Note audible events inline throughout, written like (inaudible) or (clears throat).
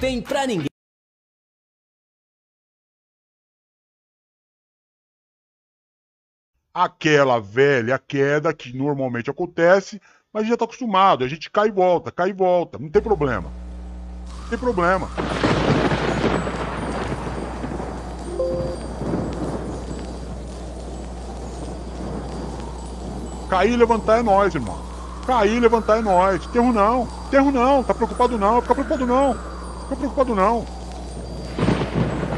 tem pra ninguém. Aquela velha queda que normalmente acontece, mas já tá acostumado, a gente cai e volta, cai e volta, não tem problema. Não tem problema. Cair e levantar é nós, irmão. Cair e levantar é nós. Terro não. Terro não. Tá preocupado não. Fica preocupado não. Fica preocupado não.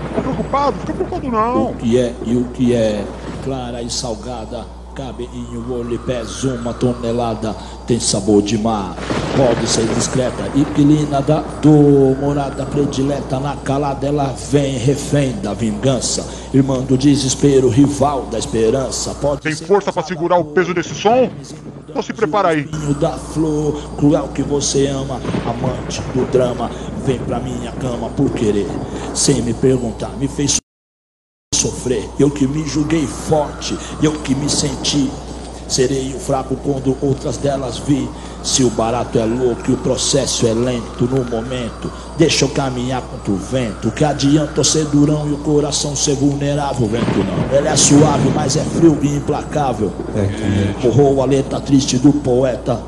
Fica preocupado? Fica preocupado não. O que é e o que é clara e salgada cabe em um olho pesa uma tonelada tem sabor de mar pode ser discreta inquilina da dor morada predileta na calada ela vem refém da vingança irmã do desespero rival da esperança pode Tem força pra segurar o peso desse som? Então se prepara aí. Da flor, cruel que você ama, amante do drama, vem pra minha cama por querer, sem me perguntar, me fez sofrer. Eu que me julguei forte, eu que me senti. Serei o fraco quando outras delas vi. Se o barato é louco e o processo é lento no momento, deixa eu caminhar contra o vento. Que adianta ser durão e o coração ser vulnerável? O vento não. Ele é suave, mas é frio e implacável. Corrou a letra triste do poeta.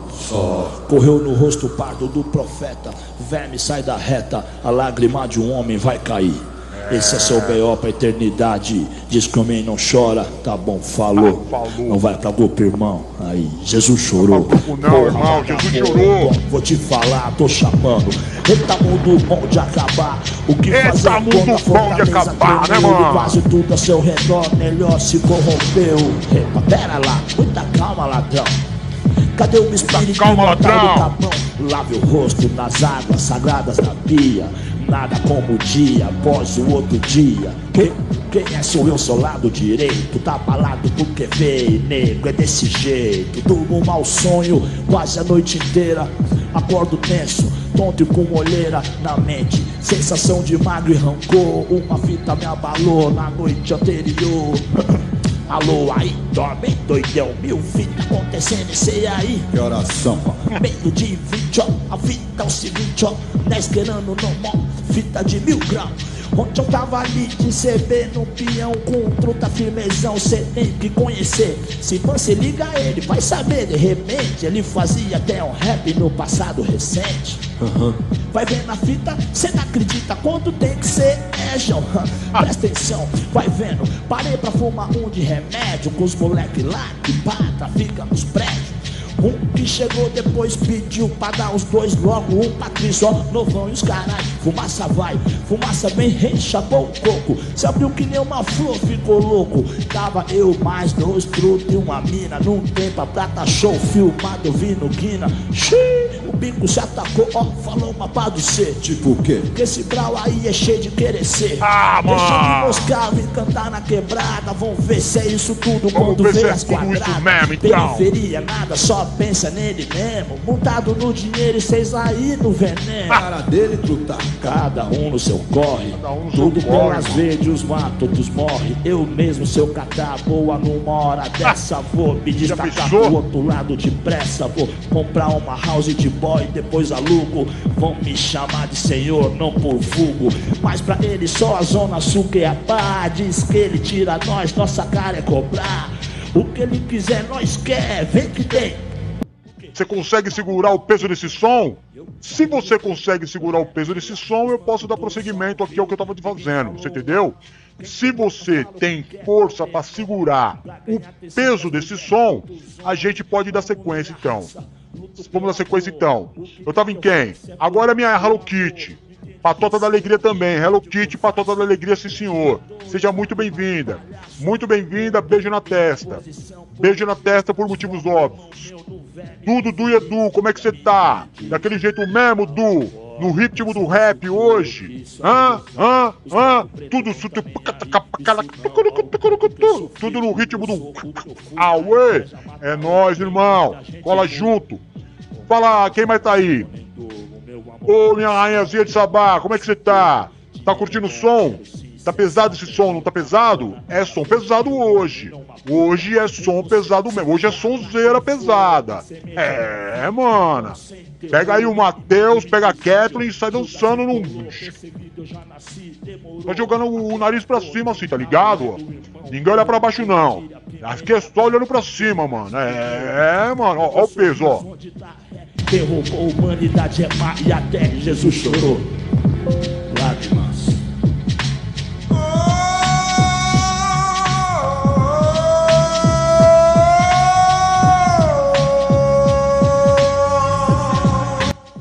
Correu no rosto pardo do profeta. Verme sai da reta, a lágrima de um homem vai cair. Esse é seu B.O. pra eternidade. Diz que o homem não chora, tá bom, falou. Ah, falou. Não vai pra grupo, irmão. Aí, Jesus chorou. Não, irmão, Jesus chorou. Vou te falar, tô chamando. Eita mundo bom de acabar. O que Eita fazer mundo quando a bom de acabar, né, mano? Quase tudo ao seu redor, melhor se corrompeu. Epa, pera lá, muita calma, ladrão. Cadê o espírito calma, do ladrão. Lave o rosto nas águas sagradas da pia. Nada como o dia após o outro dia. Quem, quem é sou eu, seu lado direito? Tá balado porque veio, nego, é desse jeito. Durmo mau sonho quase a noite inteira. Acordo tenso, tonto e com olheira na mente. Sensação de magro e rancor. Uma fita me abalou na noite anterior. (coughs) Alô, aí, dorme, doidão, mil fitas acontecendo, e sei aí. Que oração. Meio de 20, ó, a fita é o seguinte, ó, 10 querendo normal, fita de mil graus. Ontem eu tava ali de CB no peão com truta firmezão, cê tem que conhecer. Se você liga ele, vai saber, de repente ele fazia até um rap no passado recente. Vai ver na fita, cê não acredita quanto tem que ser, é, João. Presta atenção, vai vendo. Parei pra fumar um de remédio com os moleque lá que pá, trafica nos prédios. Um que chegou depois pediu pra dar os dois logo. Um Patrício, ó, novão e os carai. Fumaça vai, fumaça bem, enxapou o coco. Se abriu que nem uma flor, ficou louco. Tava eu mais dois trutos e uma mina. Num tempo a prata show, filmado, vindo guina. Xiii, o bico se atacou, ó, falou uma pá do C. Tipo o quê? Que esse brau aí é cheio de querer ser. Ah, Deixa de mano. moscar, vem cantar na quebrada. Vamos ver se é isso tudo Vamos quando vê é as quadradas. mesmo, então. Periferia, nada, só pensa nele mesmo. Montado no dinheiro e vocês aí no veneno. Cara dele, truta. Cada um no seu corre, um no seu tudo corre, pelas verdes, os matos, todos morrem. Eu mesmo, se eu catar boa numa hora dessa, vou me destacar pro outro lado depressa. Vou comprar uma house de boy, depois alugo. Vão me chamar de senhor, não por vulgo. Mas pra ele só a zona sul que é a pá. Diz que ele tira nós, nossa cara é cobrar. O que ele quiser, nós quer, vem que tem. Você consegue segurar o peso desse som? Se você consegue segurar o peso desse som, eu posso dar prosseguimento aqui ao que eu tava te fazendo. Você entendeu? Se você tem força para segurar o peso desse som, a gente pode dar sequência então. Vamos dar sequência então. Eu tava em quem? Agora é minha Hello Kitty. Patota da Alegria também. Hello Kitty, Patota da Alegria, sim senhor. Seja muito bem-vinda. Muito bem-vinda, beijo na testa. Beijo na testa por motivos óbvios. Du, Dudu e Edu, como é que você tá? Daquele jeito mesmo, Du? No ritmo do rap hoje? Hã? Hã? Hã? Tudo Tudo no ritmo do. Auê! É nóis, irmão! Cola junto! Fala, quem mais tá aí? Ô, minha rainhazinha de sabá, como é que você tá? Tá curtindo o som? Tá pesado esse som, não tá pesado? É som pesado hoje. Hoje é som pesado mesmo. Hoje é sonzeira pesada. É, mano. Pega aí o Matheus, pega a Kathleen e sai dançando no. Tá jogando o nariz pra cima assim, tá ligado? Ninguém olha pra baixo não. Aqui é só olhando pra cima, mano. É, mano. Ó, ó o peso, ó. Derrubou a humanidade é má e até Jesus chorou.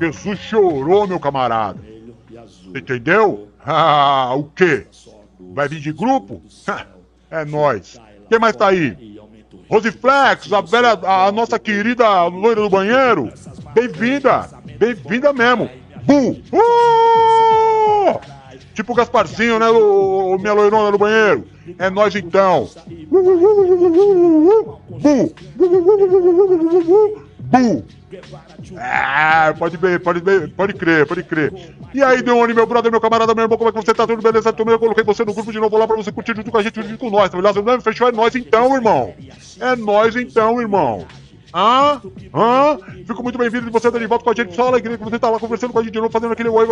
Jesus chorou, meu camarada. Entendeu? Ah, o quê? Vai vir de grupo? É nós. Quem mais tá aí? Rosiflex, a, velha, a nossa querida loira do banheiro. Bem-vinda. Bem-vinda mesmo. Bu! Uh! Tipo o Gasparzinho, né, o, o minha loirona do banheiro? É nós então. Bu! Bu! É, pode ver, pode ver, pode crer, pode crer. E aí, Deone, meu brother, meu camarada, meu irmão, como é que você tá? Tudo beleza? Eu coloquei você no grupo de novo lá pra você curtir junto com a gente, junto com nós, tá beleza? Não, fechou, é nós então, irmão. É nós então, irmão. Hã? Hã? Fico muito bem-vindo de você estar de volta com a gente. Só alegria que você tá lá conversando com a gente de novo, fazendo aquele oi,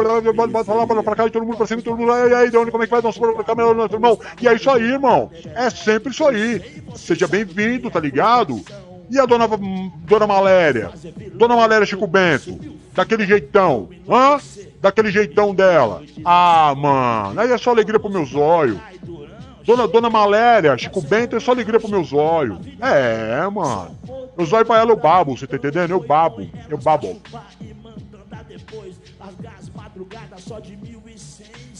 falar pra, pra cá e todo mundo pra cima, todo mundo. E aí, Deone, como é que vai? Nosso câmera, nosso irmão. E é isso aí, irmão. É sempre isso aí. Seja bem-vindo, tá ligado? E a dona, dona Maléria? Dona Maléria Chico Bento? Daquele jeitão? Hã? Daquele jeitão dela? Ah, mano, aí é só alegria pro meus olhos. Dona, dona Maléria, Chico Bento é só alegria pro meus olhos. É, mano. Eu zóio pra ela, eu babo, você tá entendendo? Eu babo, eu babo.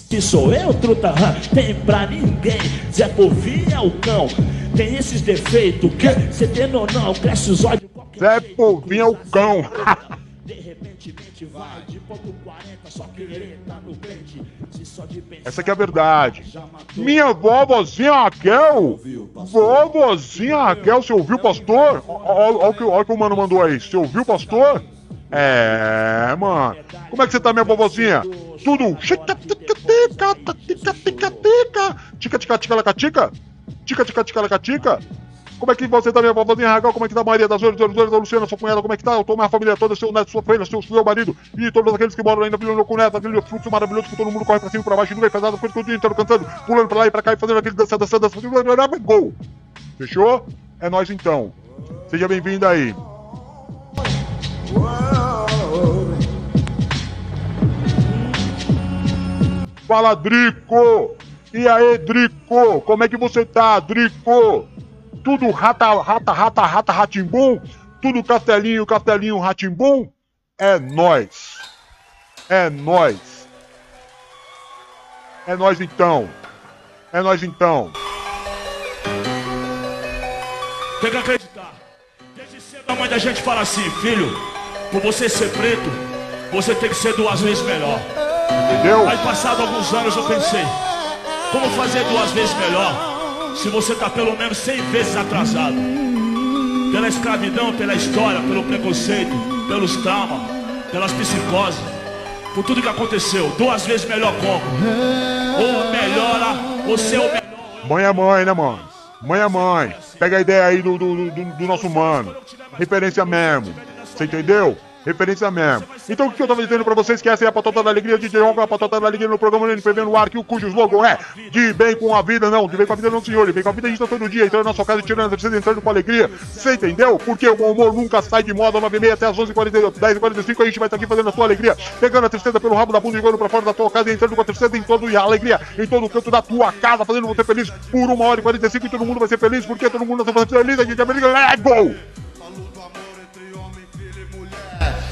Que sou eu, truta, tem pra ninguém. Zé Povinho é o cão, tem esses defeitos. Que cê tem ou não, cresce os olhos. Zé Povinho é o cão. Essa aqui é a verdade. Minha vovozinha Raquel. Vovozinha Raquel, você ouviu, pastor? Olha o que, que o mano mandou aí. Você ouviu, pastor? É, mano. Como é que você tá, minha vovozinha? Tudo. Tica, tica, tica, tica, tica, tica, tica, lacatica? Tica, tica, tica, lacatica? Como é que você tá, minha vovozinha Ragal? Como é que tá Maria das Olhos, da Luciana, sua cunhada? Como é que tá? Eu tô minha família toda, seu neto, sua filha, seu, seu marido e todos aqueles que moram ainda na com neto, aquele fluxo maravilhoso que todo mundo corre pra cima e pra baixo, nunca faz nada, coisa o dia inteiro cantando, pulando pra lá e pra cá e fazendo aquele dança, dança, dança? É. Fala, Drico! E aí, Drico? Como é que você tá, Drico? Tudo rata, rata, rata, rata, ratimbum? Tudo castelinho, castelinho, ratimbum? É nós. É nós. É nós então. É nós então. Tem que acreditar. Desde cedo a mãe da gente fala assim, filho, por você ser preto, você tem que ser duas vezes melhor. Entendeu? Aí passado alguns anos eu pensei, como fazer duas vezes melhor se você está pelo menos cem vezes atrasado? Pela escravidão, pela história, pelo preconceito, pelos traumas, pelas psicoses, por tudo que aconteceu. Duas vezes melhor como? Ou melhora, ou ser o melhor. Mãe é mãe, né, mano? Mãe é mãe. Pega a ideia aí do, do, do, do nosso mano. Referência mesmo. Você entendeu? Referência mesmo. Então o que eu tava dizendo pra vocês que essa é a patota da alegria de João, a patota da alegria no programa NPV no ar, que, cujo slogan é de bem com a vida, não, de bem com a vida não, senhor, de bem com a vida a gente tá todo dia, entrando na sua casa, tirando a terceira, entrando com alegria. Você entendeu? Porque o bom humor nunca sai de moda, 9h30 até as 11h45, 10h45 a gente vai estar tá aqui fazendo a sua alegria, pegando a tristeza pelo rabo da bunda jogando pra fora da tua casa entrando com a tristeza em todo a alegria, em todo o canto da tua casa, fazendo você feliz por uma hora e 45 e todo mundo vai ser feliz, porque todo mundo vai ser feliz, a gente é feliz, let's go!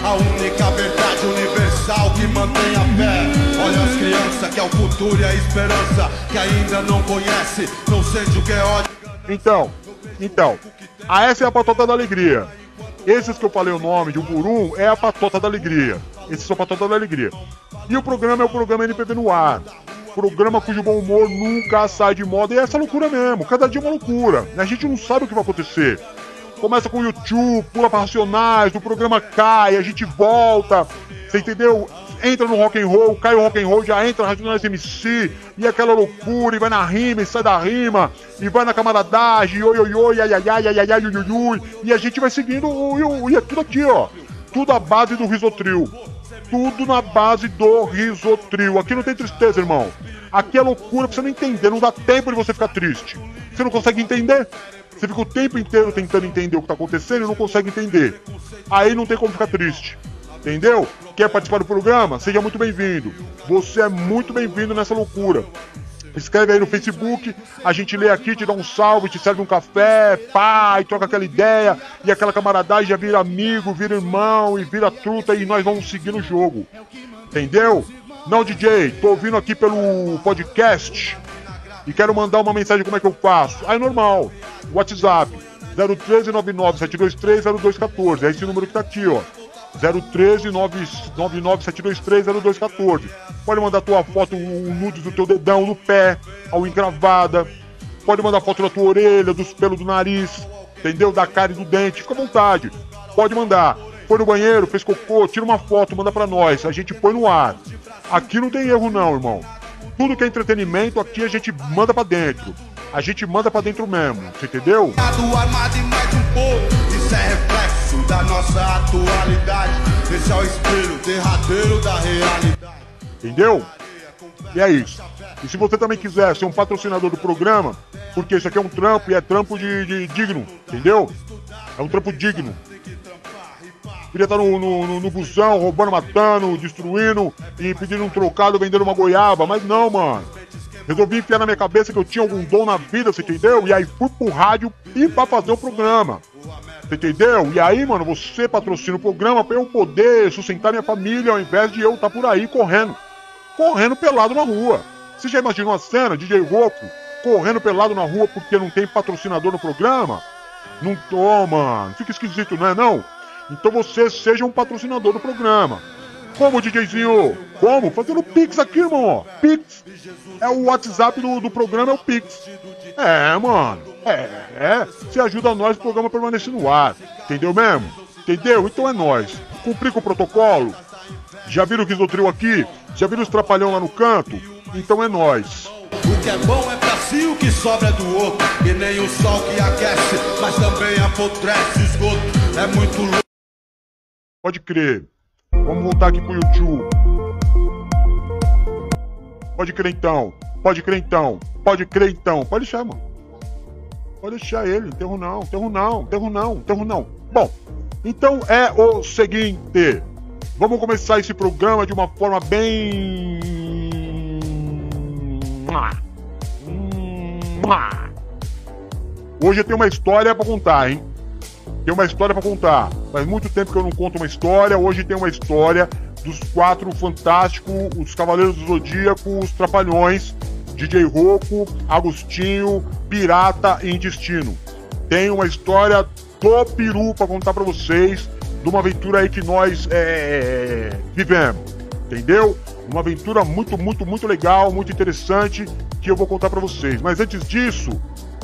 A única verdade universal que mantém a fé. Olha as crianças que é o futuro e a esperança que ainda não conhece, não sente o que é ódio. Então, então, a essa é a patota da alegria. Esses que eu falei o nome de um por um é a patota da alegria. Esses são a patota da alegria. E o programa é o programa NPV no ar. Programa cujo bom humor nunca sai de moda. E é essa loucura mesmo. Cada dia é uma loucura. A gente não sabe o que vai acontecer começa com o YouTube, pula para Racionais, o programa cai, a gente volta. Você entendeu? entra no rock and roll, cai o rock and roll, já entra Racionais MC, e aquela loucura, e vai na rima, e sai da rima, e vai na camaradagem, oi, oi, oi, ai, ai, ai, ai, ai, ai, ui, ui, e a gente vai seguindo, e, e aquilo aqui, ó, tudo à base do risotril, tudo na base do risotril, aqui não tem tristeza, irmão, aqui é loucura pra você não entender, não dá tempo de você ficar triste, você não consegue entender? Você fica o tempo inteiro tentando entender o que tá acontecendo e não consegue entender. Aí não tem como ficar triste. Entendeu? Quer participar do programa? Seja muito bem-vindo. Você é muito bem-vindo nessa loucura. Escreve aí no Facebook, a gente lê aqui, te dá um salve, te serve um café, pá, e troca aquela ideia, e aquela camaradagem já vira amigo, vira irmão e vira truta e nós vamos seguir no jogo. Entendeu? Não, DJ, tô ouvindo aqui pelo podcast e quero mandar uma mensagem como é que eu faço. Aí normal, WhatsApp 0139972300214. É esse número que tá aqui, ó. 013-99723-0214. Pode mandar tua foto, o nude do teu dedão, no pé, ao encravada. Pode mandar foto da tua orelha, dos pelos do nariz, entendeu? Da cara e do dente. Fica à vontade. Pode mandar. Foi no banheiro, fez cocô, tira uma foto, manda pra nós. A gente põe no ar. Aqui não tem erro não, irmão. Tudo que é entretenimento, aqui a gente manda pra dentro. A gente manda pra dentro mesmo, você entendeu? Isso é reflexo da nossa atualidade. Esse é o espelho derradeiro da realidade. Entendeu? E é isso. E se você também quiser ser um patrocinador do programa, porque isso aqui é um trampo e é trampo de, de digno, entendeu? É um trampo digno. Queria estar no, no, no, busão, roubando, matando, destruindo e pedindo um trocado, vendendo uma goiaba, mas não, mano. Resolvi enfiar na minha cabeça que eu tinha algum dom na vida, você entendeu? E aí fui pro rádio e pra fazer o programa. Você entendeu? E aí, mano, você patrocina o programa pra eu poder sustentar minha família ao invés de eu estar tá por aí correndo. Correndo pelado na rua. Você já imaginou a cena, DJ Roco, correndo pelado na rua porque não tem patrocinador no programa? Não tô, mano. Fica esquisito, não é não? Então você seja um patrocinador do programa. Como, DJzinho? Como? Fazendo Pix aqui, irmão. Pix. É o WhatsApp do, do programa, é o Pix. É, mano. É, é. Você ajuda nós o programa permanecer no ar. Entendeu mesmo? Entendeu? Então é nós. Cumprir com o protocolo. Já viram o Risotril aqui? Já viram os trapalhão lá no canto? Então é nós. O que é bom é pra si, o que sobra é do outro. E nem o sol que aquece, mas também apodrece esgoto. É muito louco. Pode crer. Vamos voltar aqui pro YouTube. Pode crer então. Pode crer então. Pode crer então. Pode deixar, mano. Pode deixar ele. Enterro não. Enterro não. Enterro não. Enterro não. Bom, então é o seguinte. Vamos começar esse programa de uma forma bem. Hoje eu tenho uma história para contar, hein? Tem uma história para contar. Faz muito tempo que eu não conto uma história. Hoje tem uma história dos quatro fantásticos, os Cavaleiros do Zodíaco, os Trapalhões, DJ Roco, Agostinho, Pirata e Intestino. Tem uma história do Peru para contar para vocês, de uma aventura aí que nós é, vivemos. Entendeu? Uma aventura muito, muito, muito legal, muito interessante, que eu vou contar para vocês. Mas antes disso,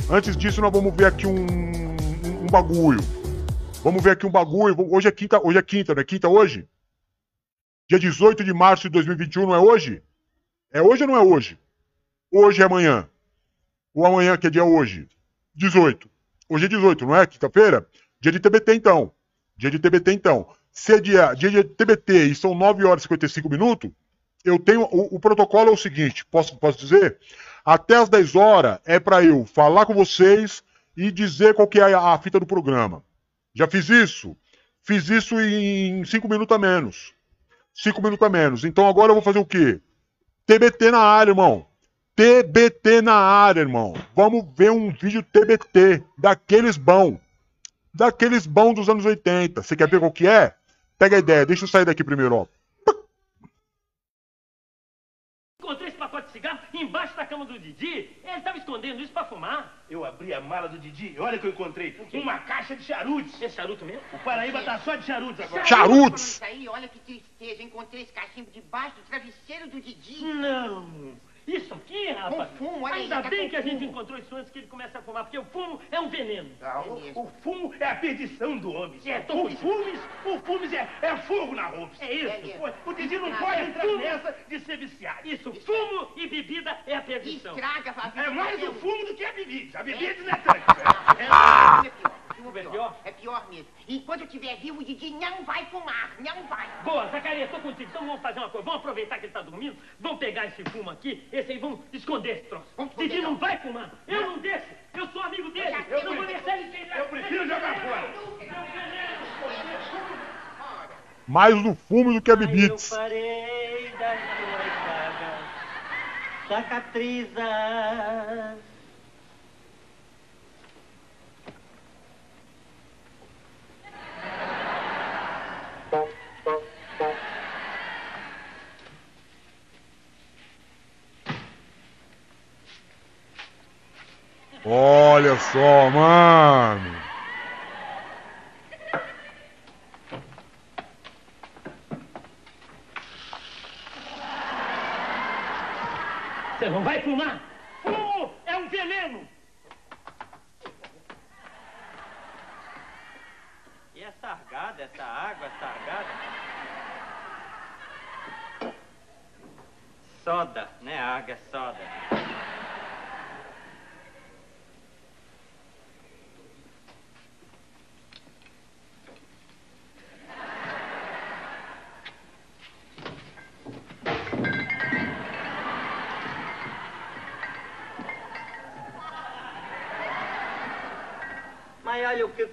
antes disso, nós vamos ver aqui um, um, um bagulho. Vamos ver aqui um bagulho. Hoje é quinta, hoje é quinta, não é quinta hoje? Dia 18 de março de 2021, não é hoje? É hoje ou não é hoje? Hoje é amanhã. Ou amanhã, que é dia hoje? 18. Hoje é 18, não é? Quinta-feira? Dia de TBT, então. Dia de TBT, então. Se é dia, dia de TBT e são 9 horas e 55 minutos, eu tenho. O, o protocolo é o seguinte: posso, posso dizer? Até as 10 horas é para eu falar com vocês e dizer qual que é a, a fita do programa. Já fiz isso? Fiz isso em 5 minutos a menos. 5 minutos a menos. Então agora eu vou fazer o quê? TBT na área, irmão. TBT na área, irmão. Vamos ver um vídeo TBT daqueles bons. Daqueles bons dos anos 80. Você quer ver qual que é? Pega a ideia. Deixa eu sair daqui primeiro, ó. embaixo da cama do Didi. Ele estava escondendo isso para fumar. Eu abri a mala do Didi, olha o que eu encontrei. Uma caixa de charutos. É charuto mesmo? O Paraíba tá só de charutos agora. Charutos! Aí, olha que tristeza. Encontrei esse cachimbo debaixo do travesseiro do Didi. Não. Isso aqui, rapaz. Com fumo, olha aí, Ainda tá bem que a gente encontrou isso antes que ele comece a fumar, porque o fumo é um veneno. Ah, o, mesmo. o fumo é a perdição do homem. É, tô o fumes, o fumes é, é fogo na Holmes. É isso. É. O, Didi não Ah, pode é entrar nessa de ser viciado. Isso, fumo e bebida é a perdição. Estraga vida. É mais o fumo do que a bebida. A bebida É. não é tanto. É, é pior. É pior? É pior mesmo. Enquanto eu estiver vivo, o Didi não vai fumar. Não vai. Boa, Zacarias, tô contigo. Então vamos fazer uma coisa. Vamos aproveitar que ele tá dormindo. Vamos pegar esse fumo aqui. Esse aí, vamos esconder esse troço. Vamos Didi não não. vai fumar. Eu não deixo. Eu sou amigo dele. Eu Eu não vou deixar ele sem Eu prefiro jogar fora. Mais no fumo do que a Ai, eu parei das tuas chagas, cicatrizas. Olha só, mano. Você não vai fumar? Fumo é um veneno. E essa argada, essa água sargada? Soda, né? Água é soda.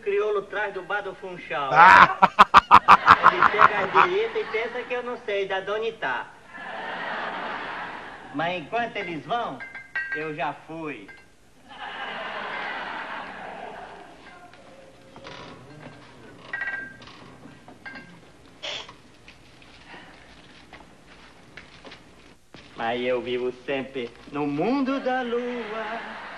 Crioulo traz do bar do Funchal. (laughs) Ele chega às direitas e pensa que eu não sei da onde tá. Mas enquanto eles vão, eu já fui. Mas eu vivo sempre no mundo da lua.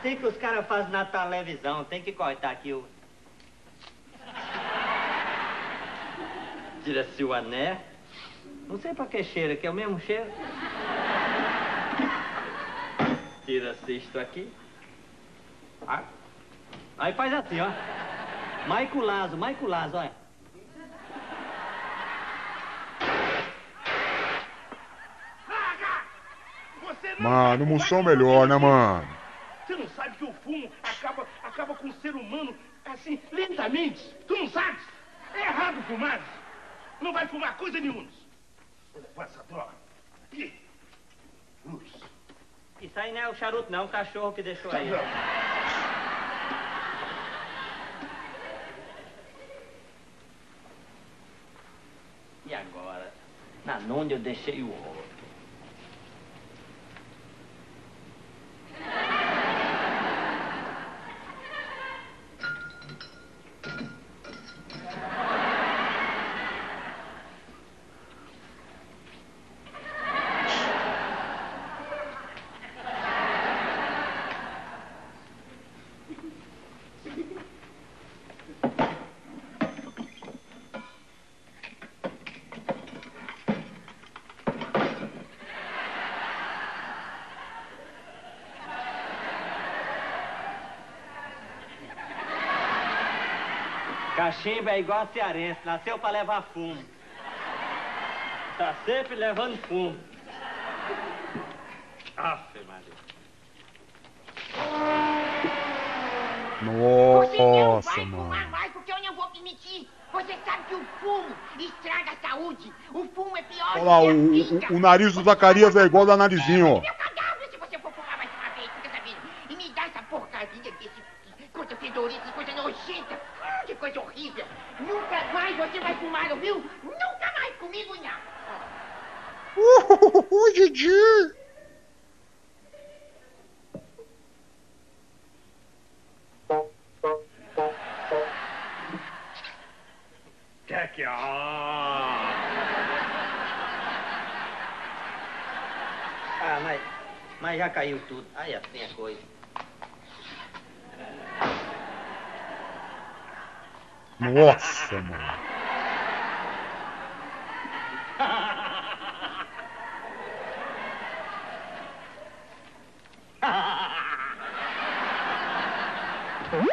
Assim que os caras fazem na televisão, tem que cortar aqui o. (laughs) Tira-se o ané. Não sei pra que cheiro, que é o mesmo cheiro. Tira-se isto aqui. Ah. Aí faz assim, ó. Maico Lazo, Maico Lazo, olha. Mano, moção fumar melhor, né, mano? Acaba, acaba com o ser humano assim, lentamente? Tu não sabes? É errado fumar. Não vai fumar coisa nenhuma. Leva essa droga. Ih, luz. Isso aí não é o charuto, não, o cachorro que deixou aí. E agora? Na onde eu deixei o ouro? Cachimba é igual a cearense, nasceu pra levar fumo. Tá sempre levando fumo. Afe, Maria. Você não Nossa, vai mano. fumar mais porque eu não vou permitir. Você sabe que o fumo estraga a saúde. O fumo é pior Olha lá, que a o, o, o nariz do Zacarias é igual da narizinho, ó. Meu cadáver, se você for fumar mais uma vez, fica sabendo. E me dá essa porcaria desse... Coisa fedorenta, coisa nojenta. Coisa horrível. Nunca mais você vai fumar, ouviu? Nunca mais comigo, não. Uh, Didi! Quer que... Ah! Ah, mas, mas já caiu tudo. Aí assim a coisa. Nossa, mano. Então,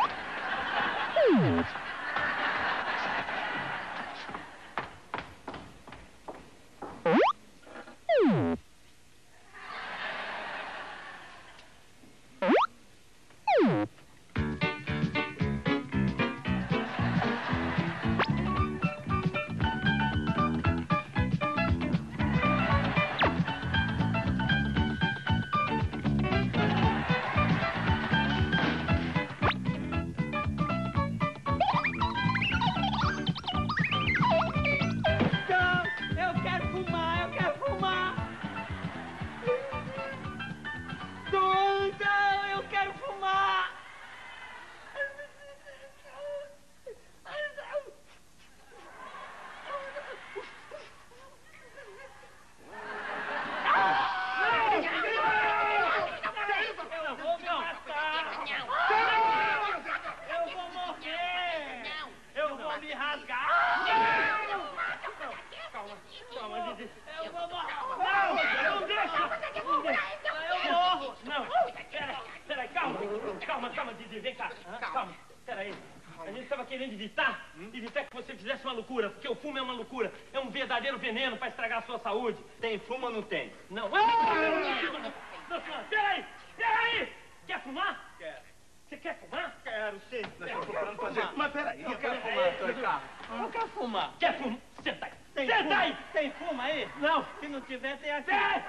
Quer fumar? Senta aí. Tem Senta fumo? aí. Tem fumo aí? Não. Se não tiver, tem aqui. Senta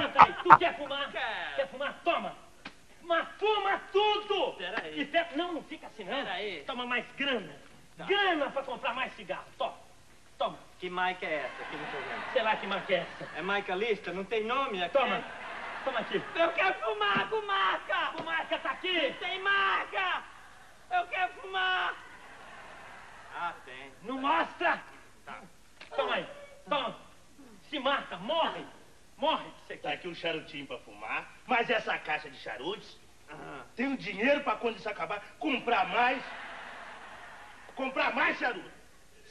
Senta aí. Tu quer fumar? Quero. Quer fumar? Toma. Mas fuma tudo. Peraí. E pe- Não, não fica assim não. Peraí. Toma mais grana. Tá. Grana pra comprar mais cigarro. Toma. Toma. Que marca é essa que não tô vendo? Sei lá que marca é essa. É marca lista? Não tem nome aqui? Toma. Toma aqui. Eu quero fumar com marca! A marca tá aqui. Tem marca! Eu quero fumar! Ah, tem. Não mostra. Toma aí. Toma. Se mata. Morre. Morre que você Tá quer. aqui um charutinho pra fumar, mas essa caixa de charutos, tem um dinheiro pra quando isso acabar, comprar mais. Comprar mais charuto.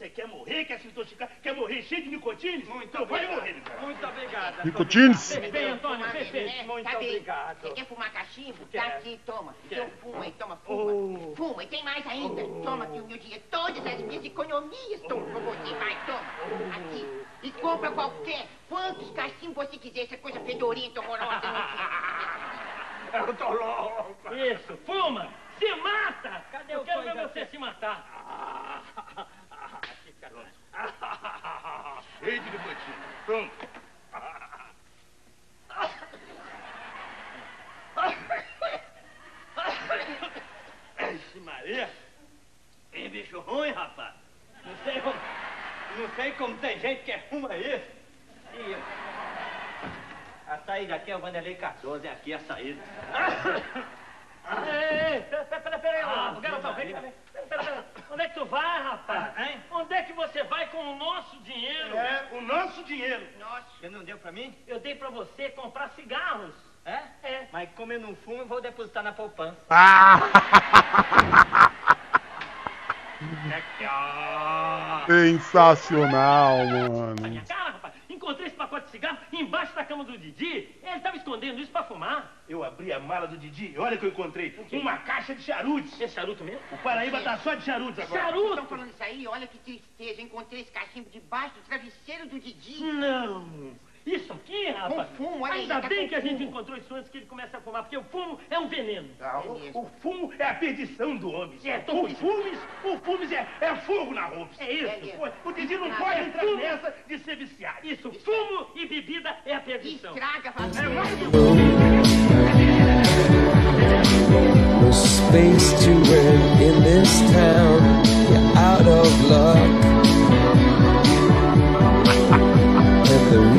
Você quer morrer, quer se intoxicar, quer morrer cheio de nicotina? Muito então vai obrigado. morrer, cara. Muito obrigado. Nicotines? Antônio Bem. Antônio, perfeito. Muito Tá obrigado. Você quer fumar cachimbo? Tá aqui, toma. Então fuma aí, toma, fuma. Fuma, e tem mais ainda. Toma aqui o meu dinheiro. Todas as minhas economias estão com você. Vai, toma. Aqui. E compra qualquer. Quantos cachimbos você quiser. Essa coisa fedorenta, horrorosa. Eu (laughs) tô louco. Isso. Fuma. Se mata. Cadê Eu o quero ver você que- se matar. Cheio de nicotina. Pronto. Ixi, Maria. Que bicho ruim, rapaz. Não sei como, não sei como tem gente que fuma isso. E a saída aqui é o Vanderlei Cardoso, é aqui a saída. Ei, ei, pera, pera, pera aí, Ah, garotão, vem. Pera, pera, pera. Onde é que tu vai, rapaz? Hein? Onde é que você vai com o nosso dinheiro? É o nosso dinheiro. Nossa. Você não deu pra mim? Eu dei pra você comprar cigarros. É? É. Mas como eu não fumo, eu vou depositar na poupança. Ah! (laughs) Ah, Sensacional, Na mano. Embaixo da cama do Didi. Ele tava escondendo isso pra fumar. Eu abri a mala do Didi e olha que eu encontrei. Uma caixa de charutos. Esse charuto mesmo? O Paraíba tá só de charutos agora. Estão Charuto! falando isso aí? Olha que tristeza. Encontrei esse cachimbo debaixo do travesseiro do Didi. Não! Isso aqui, rapaz. Com fumo, olha Ainda tá bem que a gente fumo. encontrou isso antes que ele comece a fumar, porque o fumo é um veneno. Ah, o, o fumo é a perdição do homem. É, tô o fumes, o fumes é, é fogo na roupa. É isso. É, é. O Didi não pode entrar nessa de ser viciado. Isso, fumo e bebida é a perdição. Estraga, faz É mais No space to rent in this town.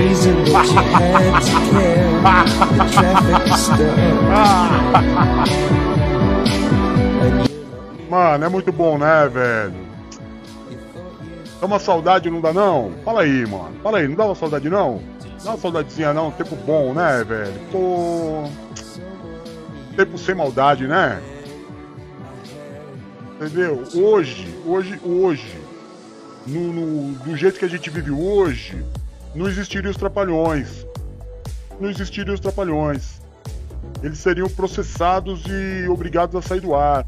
Reason that you had to care, the traffic Mano, é muito bom, né, velho? Dá uma saudade, não dá não? Fala aí, mano. Fala aí, não dá uma saudade não? Dá uma saudadezinha não, tempo bom, né, velho? Pô. Tempo sem maldade, né? Entendeu? Hoje, hoje, hoje, no, no- do jeito que a gente vive hoje, não existiriam os trapalhões. Não existiriam os trapalhões. Eles seriam processados e obrigados a sair do ar.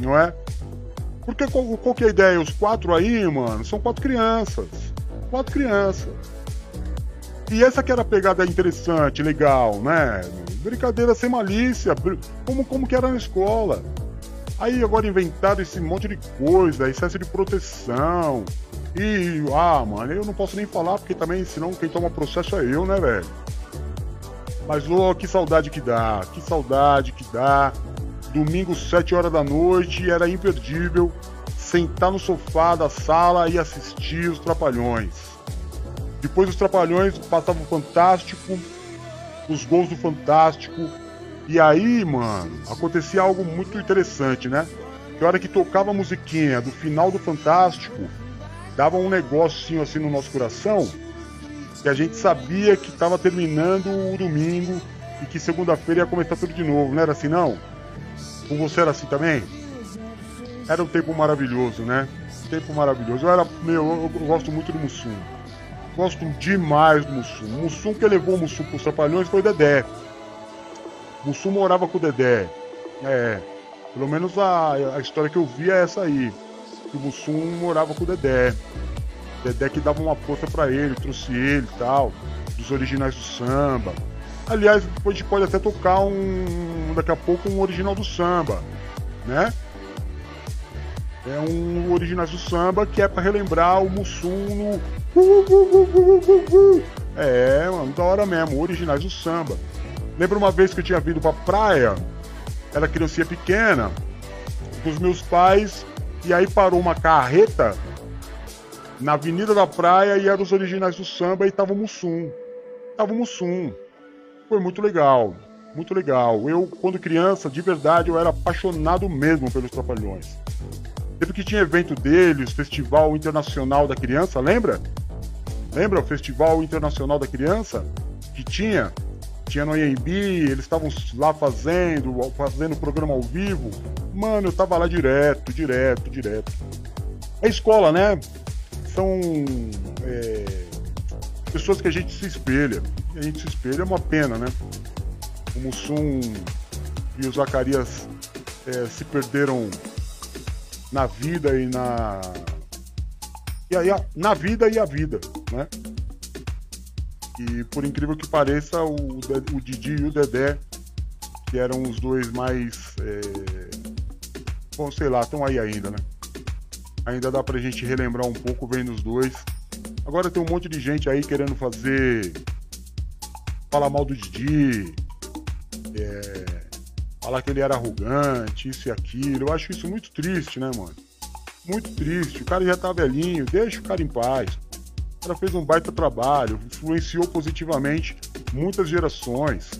Não é? Porque qual, qual que é a ideia? Os quatro aí, mano, são quatro crianças. Quatro crianças. E essa que era a pegada interessante, legal, né? Brincadeira sem malícia, como, como que era na escola. Aí agora inventaram esse monte de coisa, excesso de proteção. E, ah, mano, eu não posso nem falar, porque também, senão quem toma processo é eu, né, velho? Mas, ô, que saudade que dá, que saudade que dá. Domingo, 7 horas da noite, era imperdível sentar no sofá da sala e assistir os Trapalhões. Depois os Trapalhões passavam o Fantástico, os gols do Fantástico. E aí, mano, acontecia algo muito interessante, né? Que a hora que tocava a musiquinha do final do Fantástico, dava um negocinho assim no nosso coração, que a gente sabia que estava terminando o domingo e que segunda-feira ia começar tudo de novo, não era assim não? Com você era assim também? Era um tempo maravilhoso, né? Tempo maravilhoso. Eu era, meu, eu, gosto muito do Mussum. Gosto demais do Mussum. O Mussum que levou o Mussum pros Trapalhões foi o Dedé. O Mussum morava com o Dedé. É. Pelo menos a, a história que eu vi é essa aí. Que o Mussum morava com o Dedé. Dedé que dava uma força pra ele, trouxe ele e tal. Dos originais do samba. Aliás, depois a gente pode até tocar um. Daqui a pouco um original do samba. Né? É um originais do samba que é pra relembrar o Mussum no. É, mano, da hora mesmo, originais do samba. Lembro uma vez que eu tinha vindo pra praia, era criancinha pequena, com os meus pais, e aí parou uma carreta na avenida da praia e eram os originais do samba e tava o Mussum. Tava o Mussum. Foi muito legal, muito legal. Eu, quando criança, de verdade, eu era apaixonado mesmo pelos Trapalhões. Teve que tinha evento deles, Festival Internacional da Criança, lembra? Lembra o Festival Internacional da Criança? Que tinha? Tinha no AMB, eles estavam lá fazendo, fazendo programa ao vivo. Mano, eu tava lá direto, direto, direto. É escola, né? São é, pessoas que a gente se espelha. A gente se espelha é uma pena, né? O Mussum e o Zacarias é, se perderam na vida e na. E aí, a- na vida e a vida, né? E por incrível que pareça, o, o Didi e o Dedé, que eram os dois mais. é, Bom, sei lá, estão aí ainda, né? Ainda dá pra gente relembrar um pouco vendo os dois. Agora tem um monte de gente aí querendo fazer. Falar mal do Didi. É, falar que ele era arrogante, isso e aquilo. Eu acho isso muito triste, né, mano? Muito triste. O cara já tá velhinho, deixa o cara em paz. O cara fez um baita trabalho, influenciou positivamente muitas gerações.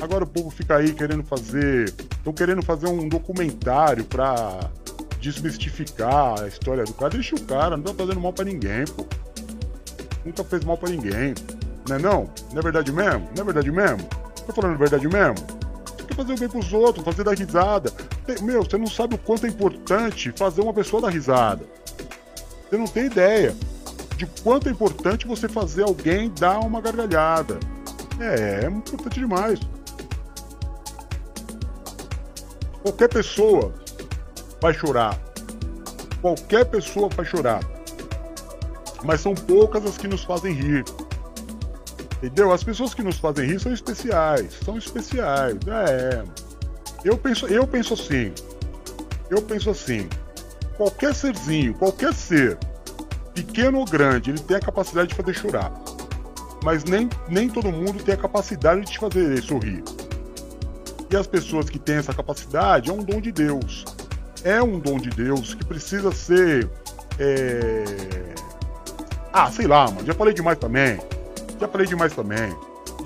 Agora o povo fica aí querendo fazer. Estão querendo fazer um documentário pra desmistificar a história do cara. Deixa o cara, não tá fazendo mal pra ninguém, pô. Nunca fez mal pra ninguém. Não é não? Não é verdade mesmo? Não é verdade mesmo? Tô falando verdade mesmo? Você quer fazer o bem pros outros, fazer dar risada. Meu, você não sabe o quanto é importante fazer uma pessoa dar risada. Você não tem ideia de quanto é importante você fazer alguém dar uma gargalhada. É, é importante demais. Qualquer pessoa vai chorar. Qualquer pessoa vai chorar. Mas são poucas as que nos fazem rir. Entendeu? As pessoas que nos fazem rir são especiais. São especiais. É. Eu penso, eu penso assim. Eu penso assim. Qualquer serzinho, qualquer ser, pequeno ou grande, ele tem a capacidade de fazer chorar. Mas nem, nem todo mundo tem a capacidade de te fazer sorrir. E as pessoas que têm essa capacidade é um dom de Deus. É um dom de Deus que precisa ser. é, Ah, sei lá, mano. Já falei demais também. Já falei demais também.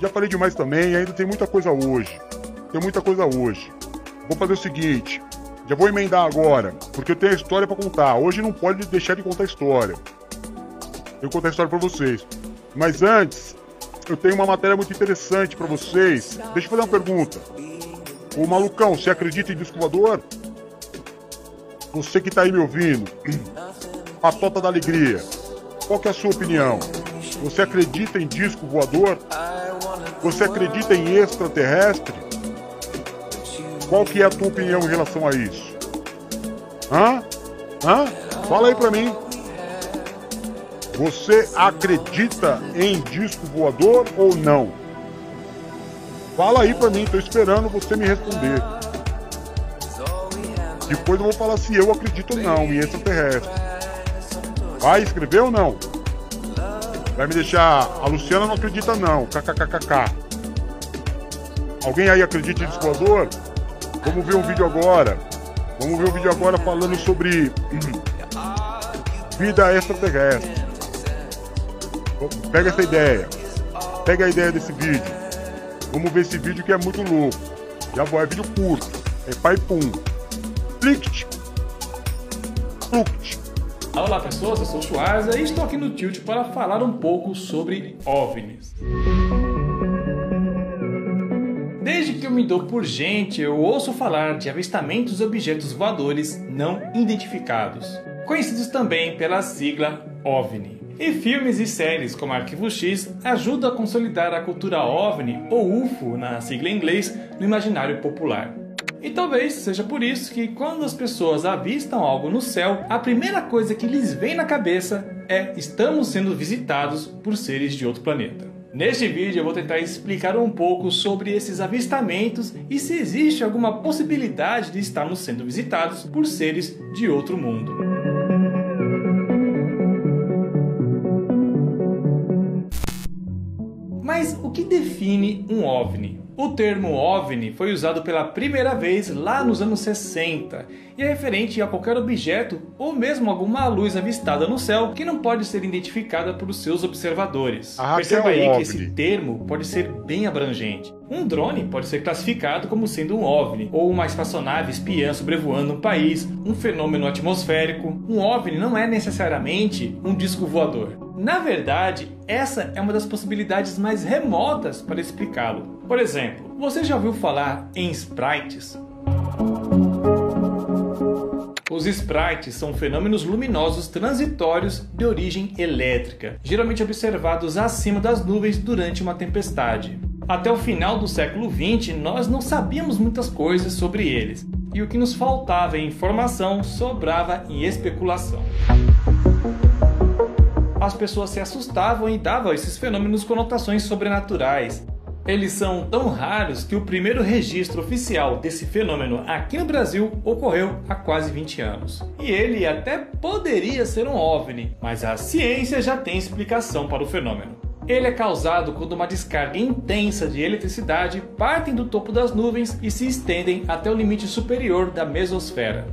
Já falei demais também e ainda tem muita coisa hoje. Tem muita coisa hoje. Vou fazer o seguinte. Já vou emendar agora, porque eu tenho a história pra contar. Hoje não pode deixar de contar a história. Eu contar a história pra vocês. Mas antes, eu tenho uma matéria muito interessante pra vocês. Deixa eu fazer uma pergunta. Ô malucão, você acredita em disco voador? Você que tá aí me ouvindo, Patota da Alegria, qual que é a sua opinião? Você acredita em disco voador? Você acredita em extraterrestre? Qual que é a tua opinião em relação a isso? Hã? Hã? Fala aí pra mim. Você acredita em disco voador ou não? Fala aí pra mim, tô esperando você me responder. Depois eu vou falar se eu acredito ou não em extraterrestre. Vai escrever ou não? Vai me deixar. A Luciana não acredita não. KKKKK. Alguém aí acredita em disco? Vamos ver um vídeo agora. Vamos ver um vídeo agora falando sobre (clears throat) vida extraterrestre. Pega essa ideia. Pega a ideia desse vídeo. Vamos ver esse vídeo que é muito louco. Já vou, é vídeo curto. É pai pum. Plict. Pluct. Olá pessoas, eu sou o Schwarza e estou aqui no Tilt para falar um pouco sobre OVNIs. Desde que eu me dou por gente, eu ouço falar de avistamentos de objetos voadores não identificados, conhecidos também pela sigla OVNI. E filmes e séries como Arquivo X ajudam a consolidar a cultura OVNI ou UFO na sigla em inglês no imaginário popular. E talvez seja por isso que quando as pessoas avistam algo no céu, a primeira coisa que lhes vem na cabeça é estamos sendo visitados por seres de outro planeta. Neste vídeo eu vou tentar explicar um pouco sobre esses avistamentos e se existe alguma possibilidade de estarmos sendo visitados por seres de outro mundo. Mas o que define um OVNI? O termo OVNI foi usado pela primeira vez lá nos anos 60 e é referente a qualquer objeto ou mesmo alguma luz avistada no céu que não pode ser identificada por seus observadores. Ah, Perceba é aí um que esse OVNI. termo pode ser bem abrangente. Um drone pode ser classificado como sendo um OVNI, ou uma espaçonave espiã sobrevoando um país, um fenômeno atmosférico. Um OVNI não é necessariamente um disco voador. Na verdade, essa é uma das possibilidades mais remotas para explicá-lo. Por exemplo, você já ouviu falar em sprites? Os sprites são fenômenos luminosos transitórios de origem elétrica, geralmente observados acima das nuvens durante uma tempestade. Até o final do século XX, nós não sabíamos muitas coisas sobre eles, e o que nos faltava em informação sobrava em especulação. As pessoas se assustavam e davam a esses fenômenos conotações sobrenaturais. Eles são tão raros que o primeiro registro oficial desse fenômeno aqui no Brasil ocorreu há quase 20 anos. E ele até poderia ser um OVNI, mas a ciência já tem explicação para o fenômeno. Ele é causado quando uma descarga intensa de eletricidade partem do topo das nuvens e se estendem até o limite superior da mesosfera.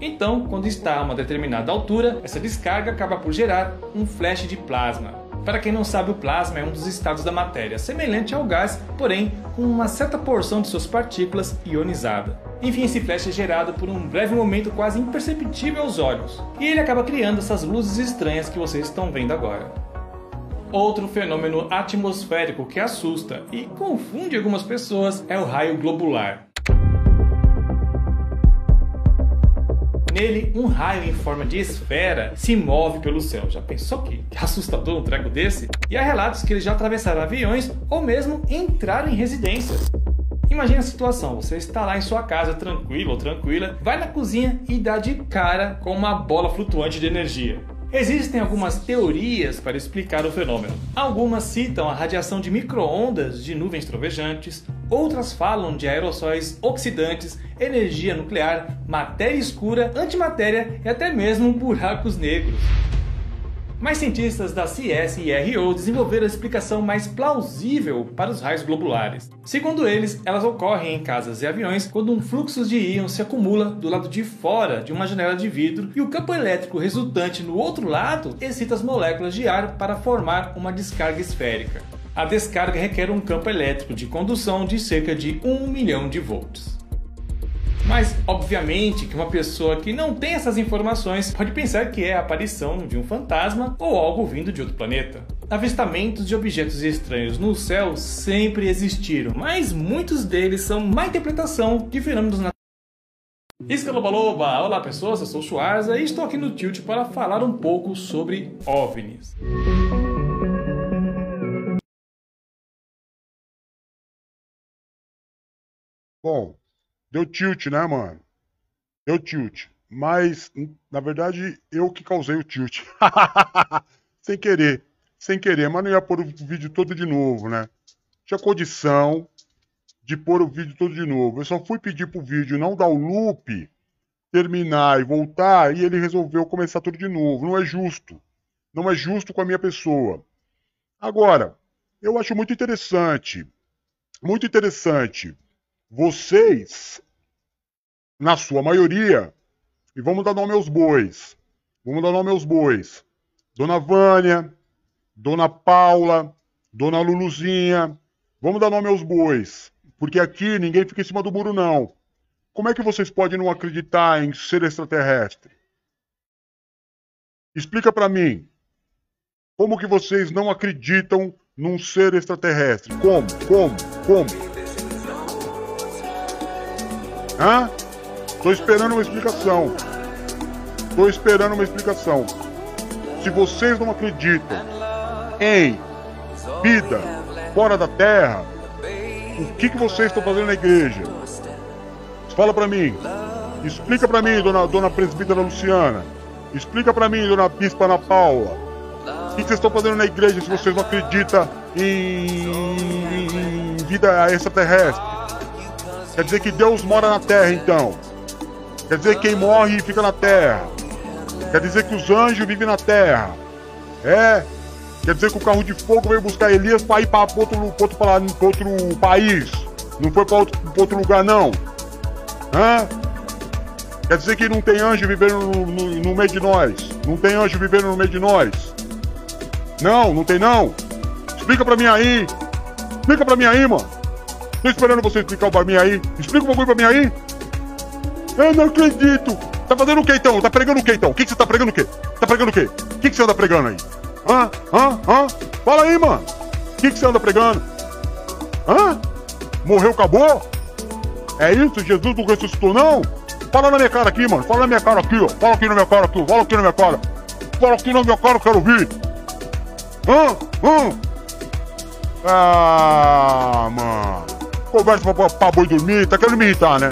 Então, quando está a uma determinada altura, essa descarga acaba por gerar um flash de plasma. Para quem não sabe, o plasma é um dos estados da matéria, semelhante ao gás, porém com uma certa porção de suas partículas ionizada. Enfim, esse flash é gerado por um breve momento quase imperceptível aos olhos, e ele acaba criando essas luzes estranhas que vocês estão vendo agora. Outro fenômeno atmosférico que assusta e confunde algumas pessoas é o raio globular. Nele, um raio em forma de esfera se move pelo céu. Já pensou que, que assustador um treco desse? E há relatos que eles já atravessaram aviões ou mesmo entraram em residências. Imagina a situação, você está lá em sua casa tranquilo ou tranquila, vai na cozinha e dá de cara com uma bola flutuante de energia. Existem algumas teorias para explicar o fenômeno. Algumas citam a radiação de microondas de nuvens trovejantes, outras falam de aerossóis oxidantes, energia nuclear, matéria escura, antimatéria e até mesmo buracos negros. Mas cientistas da CSIRO desenvolveram a explicação mais plausível para os raios globulares. Segundo eles, elas ocorrem em casas e aviões quando um fluxo de íon se acumula do lado de fora de uma janela de vidro e o campo elétrico resultante no outro lado excita as moléculas de ar para formar uma descarga esférica. A descarga requer um campo elétrico de condução de cerca de 1 milhão de volts. Mas, obviamente, que uma pessoa que não tem essas informações pode pensar que é a aparição de um fantasma ou algo vindo de outro planeta. Avistamentos de objetos estranhos no céu sempre existiram, mas muitos deles são má interpretação de fenômenos naturais Iscalobaloba! Olá pessoas, eu sou o Schwarza e estou aqui no Tilt para falar um pouco sobre OVNIs. Bom, deu tilt, né, mano? Deu tilt. Mas, na verdade, eu que causei o tilt. (laughs) sem querer. Sem querer. Mas não ia pôr o vídeo todo de novo, né? Tinha condição de pôr o vídeo todo de novo. Eu só fui pedir pro vídeo não dar o loop, terminar e voltar, e ele resolveu começar tudo de novo. Não é justo. Não é justo com a minha pessoa. Agora, eu acho muito interessante. Muito interessante vocês, na sua maioria, e vamos dar nome aos bois. Vamos dar nome aos bois. Dona Vânia, Dona Paula, Dona Luluzinha. Vamos dar nome aos bois. Porque aqui ninguém fica em cima do muro, não. Como é que vocês podem não acreditar em ser extraterrestre? Explica para mim. Como que vocês não acreditam num ser extraterrestre? Como? Como? Como? Hã? Tô esperando uma explicação. Tô esperando uma explicação. Se vocês não acreditam em vida fora da Terra, o que, que vocês estão fazendo na igreja? Fala para mim. Explica para mim, dona, dona presbítera Luciana. Explica para mim, dona bispa Ana Paula. O que, vocês estão fazendo na igreja se vocês não acreditam em, em vida extraterrestre? Quer dizer que Deus mora na terra, então. Quer dizer que quem morre fica na terra. Quer dizer que os anjos vivem na terra. É. Quer dizer que o carro de fogo veio buscar Elias para ir para outro, outro, outro país. Não foi para outro, outro, lugar, não. Hã? Quer dizer que não tem anjo vivendo no, no, no meio de nós. Não tem anjo vivendo no meio de nós. Não, não tem não. Explica pra mim aí. Explica pra mim aí, mano. Tô esperando você explicar pra mim aí. Explica um bagulho pra mim aí. Eu não acredito. Tá fazendo o que então? Tá pregando o que então? O que, que você tá pregando o quê? Tá pregando o quê? O que, que você anda pregando aí? Hã? Hã? Hã? Fala aí, mano. O que, que você anda pregando? Hã? Morreu, acabou? É isso? Jesus não ressuscitou, não? Fala na minha cara aqui, mano. Fala na minha cara aqui, ó. Fala aqui na minha cara aqui. Fala aqui na minha cara. Fala aqui na minha cara, eu quero ouvir. Hã? Hã? Ah, mano. Conversa pra, pra boi dormir. Tá querendo me irritar, né?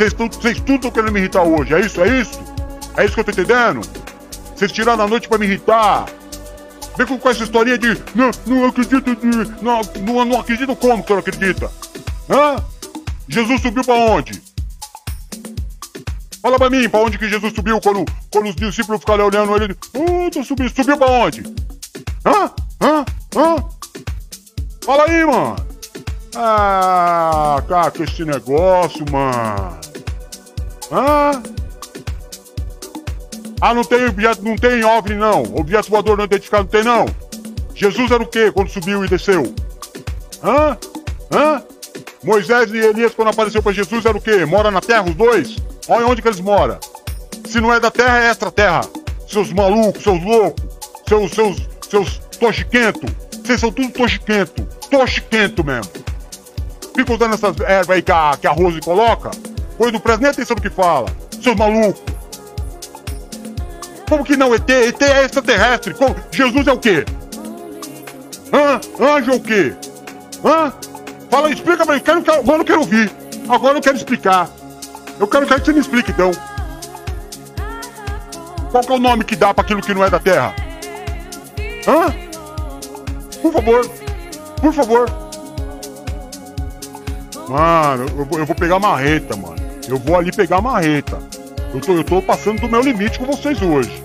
Vocês tudo estão querendo me irritar hoje. É isso? É isso? É isso que eu tô entendendo? Vocês tiraram a noite pra me irritar. Vem com, com essa historinha de não, não acredito de. Não, não, não acredito como que não acredita? Hã? Jesus subiu pra onde? Fala pra mim, pra onde que Jesus subiu quando, quando os discípulos ficaram olhando ele? Oh, tô subindo. Subiu pra onde? Hã? Hã? Hã? Fala aí, mano. Ah, cara, com esse negócio, mano. Hã? Ah, não tem objeto, não tem OVNI, não. Objeto voador não identificado, não tem, não. Jesus era o quê quando subiu e desceu? Hã? Hã? Moisés e Elias, quando apareceu para Jesus, era o quê? Mora na terra, os dois? Olha onde que eles moram. Se não é da terra, é extra-terra. Seus malucos, seus loucos, seus, seus, seus toxiquentos. Vocês são tudo toxiquento. Toxiquento mesmo. Fica usando essas ervas aí que a, que coloca. Coisa do preço, nem atenção no que fala. Seus malucos. Como que não, ET? ET é extraterrestre. Como? Jesus é o quê? Hã? Anjo é o quê? Hã? Fala, explica pra mim. Quero, quero, agora eu quero ouvir. Agora eu quero explicar. Eu quero, quero que você me explique, então. Qual que é o nome que dá para aquilo que não é da Terra? Hã? Por favor. Por favor. Mano, eu eu vou pegar marreta, mano. Eu vou ali pegar marreta. Eu tô, eu tô passando do meu limite com vocês hoje.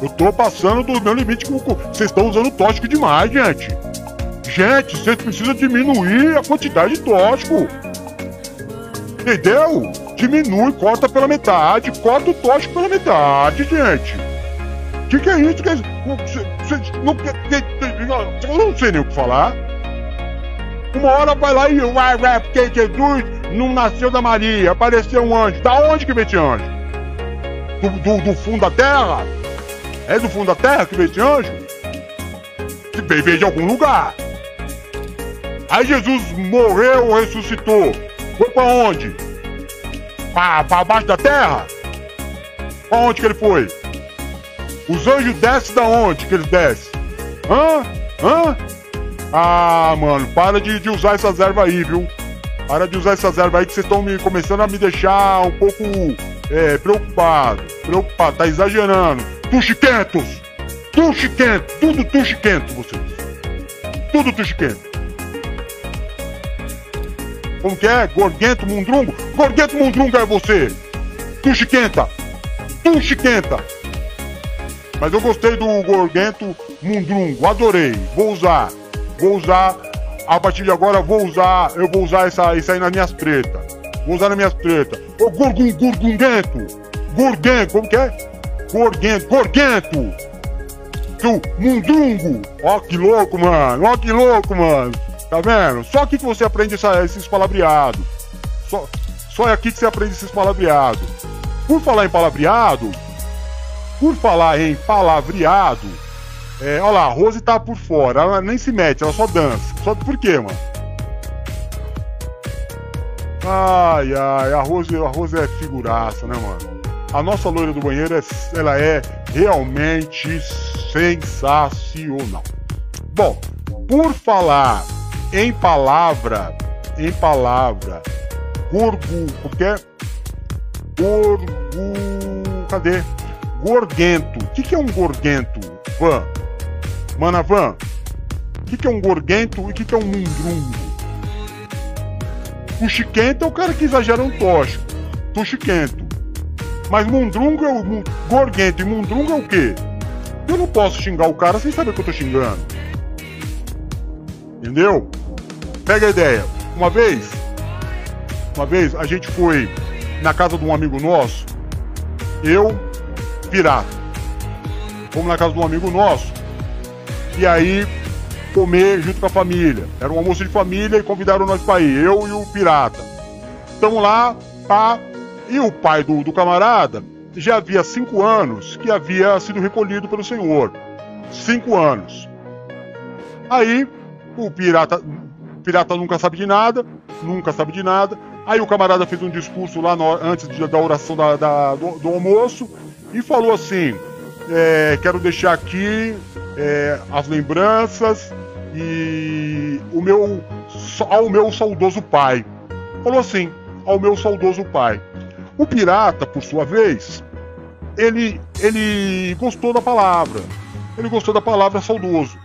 Eu tô passando do meu limite com. Vocês estão usando tóxico demais, gente. Gente, vocês precisam diminuir a quantidade de tóxico. Entendeu? Diminui, corta pela metade, corta o tóxico pela metade, gente. O que, que é isso? Que é... Não, eu não sei nem o que falar. Uma hora vai lá e vai, vai, porque Jesus não nasceu da Maria, apareceu um anjo. Da onde que veio esse anjo? Do, do, do, fundo da terra? É do fundo da terra que veio esse anjo? Veio, veio de algum lugar. Aí Jesus morreu, ressuscitou. Foi para onde? pra, pra baixo da terra? Pra onde que ele foi? Os anjos descem da onde que eles descem? Hã? Hã? Ah, mano, para de, de usar essas ervas aí, viu? Para de usar essas ervas aí que vocês estão me, começando a me deixar um pouco é, preocupado. Preocupado, tá exagerando. Tuxiquentos! Tuxiquento! Tudo tuxiquento, vocês. Tudo tuxiquento. Como que é? Gorguento Mundrungo? Gorguento Mundrungo é você! Tuxiquenta! Tuxiquenta! Mas eu gostei do Gorguento Mundrungo, adorei. Vou usar. Vou usar. A partir de agora vou usar. Eu vou usar essa, isso aí nas minhas tretas. Vou usar nas minhas tretas. Ô Gorgun, Gorgunguento! Gorguento, como que é? Gorguento, Gorguento! Seu Mundrungo! Ó que louco, mano! Ó que louco, mano! Tá vendo? Só aqui que você aprende essa, esses palavreados. Só, só é aqui que você aprende esses palavreados. Por falar em palavreado, por falar em palavreado, é, olha lá, a Rose tá por fora, ela nem se mete, ela só dança. Só por quê, mano? Ai, ai, a Rose, a Rose é figuraça, né, mano? A nossa loira do banheiro, é, ela é realmente sensacional. Bom, por falar em palavra, em palavra, gorgo, o que é? Gorgo, cadê? Gorguento. O que, que é um gorguento, Van? Mana Van, o que, que é um gorguento e o que, que é um mundrungo? Tuxiquento é o cara que exagera um tóxico. Tuxiquento. Mas mundrungo é o mu- gorguento e mundrungo é o quê? Eu não posso xingar o cara sem saber que eu tô xingando. Entendeu? Pega a ideia. Uma vez, uma vez a gente foi na casa de um amigo nosso, eu, pirata. Fomos na casa de um amigo nosso e aí comer junto com a família. Era um almoço de família e convidaram nós pra ir, eu e o pirata. Estamos lá, pá, e o pai do, do camarada já havia cinco anos que havia sido recolhido pelo senhor. Cinco anos. Aí o pirata, o pirata nunca sabe de nada, nunca sabe de nada. Aí o camarada fez um discurso lá no- antes da oração da- da- do, do almoço e falou assim: é, quero deixar aqui é, as lembranças e o meu ao meu saudoso pai. Falou assim, ao meu saudoso pai. O pirata, por sua vez, ele ele gostou da palavra. Ele gostou da palavra saudoso.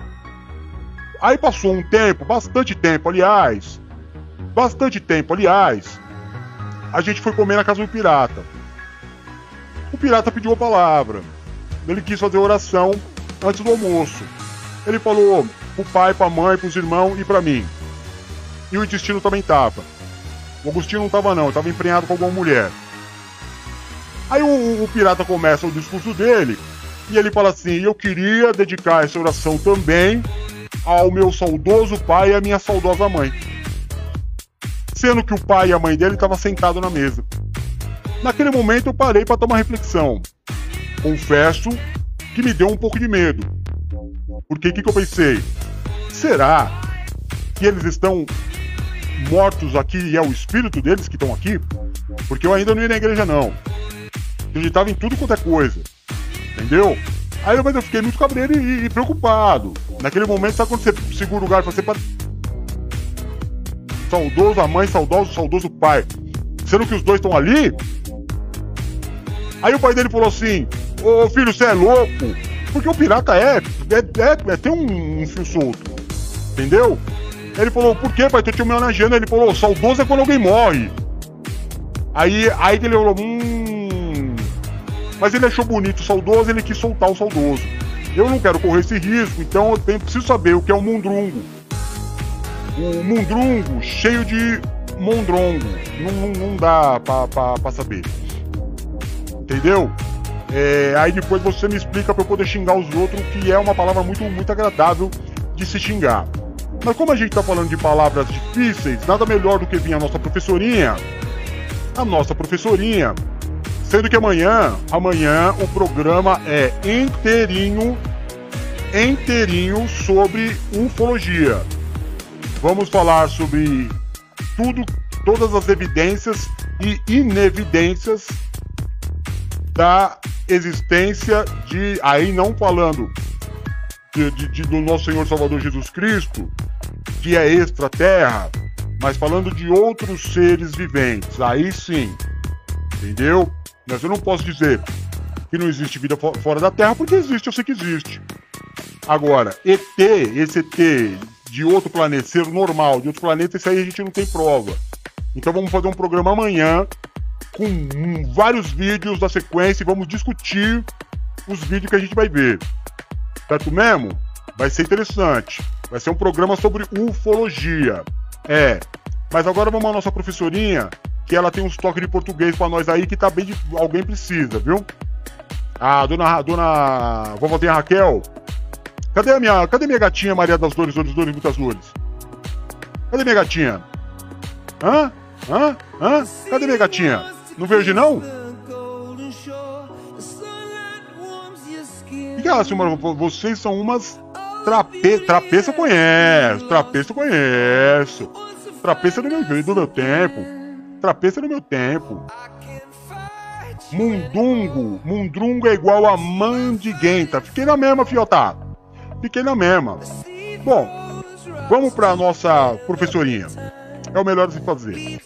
Aí passou um tempo, bastante tempo, aliás. Bastante tempo, aliás. A gente foi comer na casa do pirata. O pirata pediu a palavra. Ele quis fazer oração antes do almoço. Ele falou pro pai, pra mãe, pros irmãos e pra mim. E o intestino também tava. O Agostinho não tava não, tava emprenhado com alguma mulher. Aí o, o pirata começa o discurso dele e ele fala assim: Eu queria dedicar essa oração também ao meu saudoso pai e à minha saudosa mãe. Sendo que o pai e a mãe dele estavam sentados na mesa. Naquele momento eu parei para tomar reflexão. Confesso que me deu um pouco de medo. Porque o que, que eu pensei? Será que eles estão mortos aqui e é o espírito deles que estão aqui? Porque eu ainda não ia na igreja, não. Acreditava em tudo quanto é coisa. Entendeu? Aí mas eu fiquei muito cabreiro e, e preocupado. Naquele momento, sabe quando você segura o lugar pra você pra... Saudoso a mãe, saudoso, saudoso pai. Sendo que os dois estão ali? Aí o pai dele falou assim: Ô filho, você é louco? Porque o pirata é, é, é, é tem um, um fio solto. Entendeu? Ele falou, por que, pai? Tô te homenageando. Ele falou, saudoso é quando alguém morre. Aí, aí ele falou, hum. Mas ele achou bonito o saudoso, ele quis soltar o saudoso. Eu não quero correr esse risco, então eu tenho, preciso saber o que é um mundrungo. O mundrungo cheio de mondrongo. Não, não, não dá pra, pra, pra saber. Entendeu? É, aí depois você me explica pra eu poder xingar os outros, que é uma palavra muito, muito agradável de se xingar. Mas como a gente tá falando de palavras difíceis, nada melhor do que vir a nossa professorinha. A nossa professorinha. Sendo que amanhã, amanhã o programa é inteirinho, inteirinho sobre ufologia. Vamos falar sobre tudo, todas as evidências e inevidências da existência de, aí não falando de, de- de- do nosso Senhor Salvador Jesus Cristo, que é extraterra, mas falando de outros seres viventes, aí sim, entendeu? Mas eu não posso dizer que não existe vida fo- fora da Terra, porque existe, eu sei que existe. Agora, ET, esse ET de outro planeta, ser normal, de outro planeta, isso aí a gente não tem prova. Então vamos fazer um programa amanhã com vários vídeos da sequência e vamos discutir os vídeos que a gente vai ver. Certo mesmo? Vai ser interessante. Vai ser um programa sobre ufologia. É. Mas agora vamos à nossa professorinha, que ela tem uns toques de português pra nós aí que tá bem de... alguém precisa, viu? A dona, dona vovozinha Raquel. Cadê a minha, cadê minha gatinha Maria das Dores, Dores, Dores, muitas dores? Cadê minha gatinha? Hã? Hã? Hã? Cadê minha gatinha? Não hoje não? Que ela, senhora, vo- vocês são umas trape... trapeça eu conheço, trapeça eu conheço. Trapeça do meu, do meu tempo. Trapeça do meu tempo. Mundungo, mundrungo é igual a mandiguenta. Fiquei na mesma, fiota. Fiquei na mesma. Bom, vamos pra nossa professorinha. É o melhor a se fazer.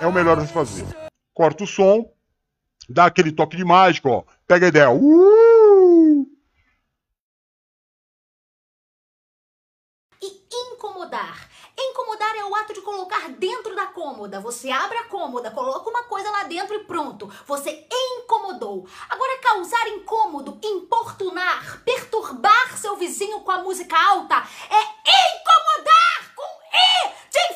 É o melhor a se fazer. Corta o som, dá aquele toque de mágico, ó. Pega a ideia. Uh! E incomodar. Incomodar é o ato de colocar dentro da cômoda. Você abre a cômoda, coloca uma coisa lá dentro e pronto. Você incomodou. Agora, causar incômodo, importunar, perturbar seu vizinho com a música alta é incomodar com I de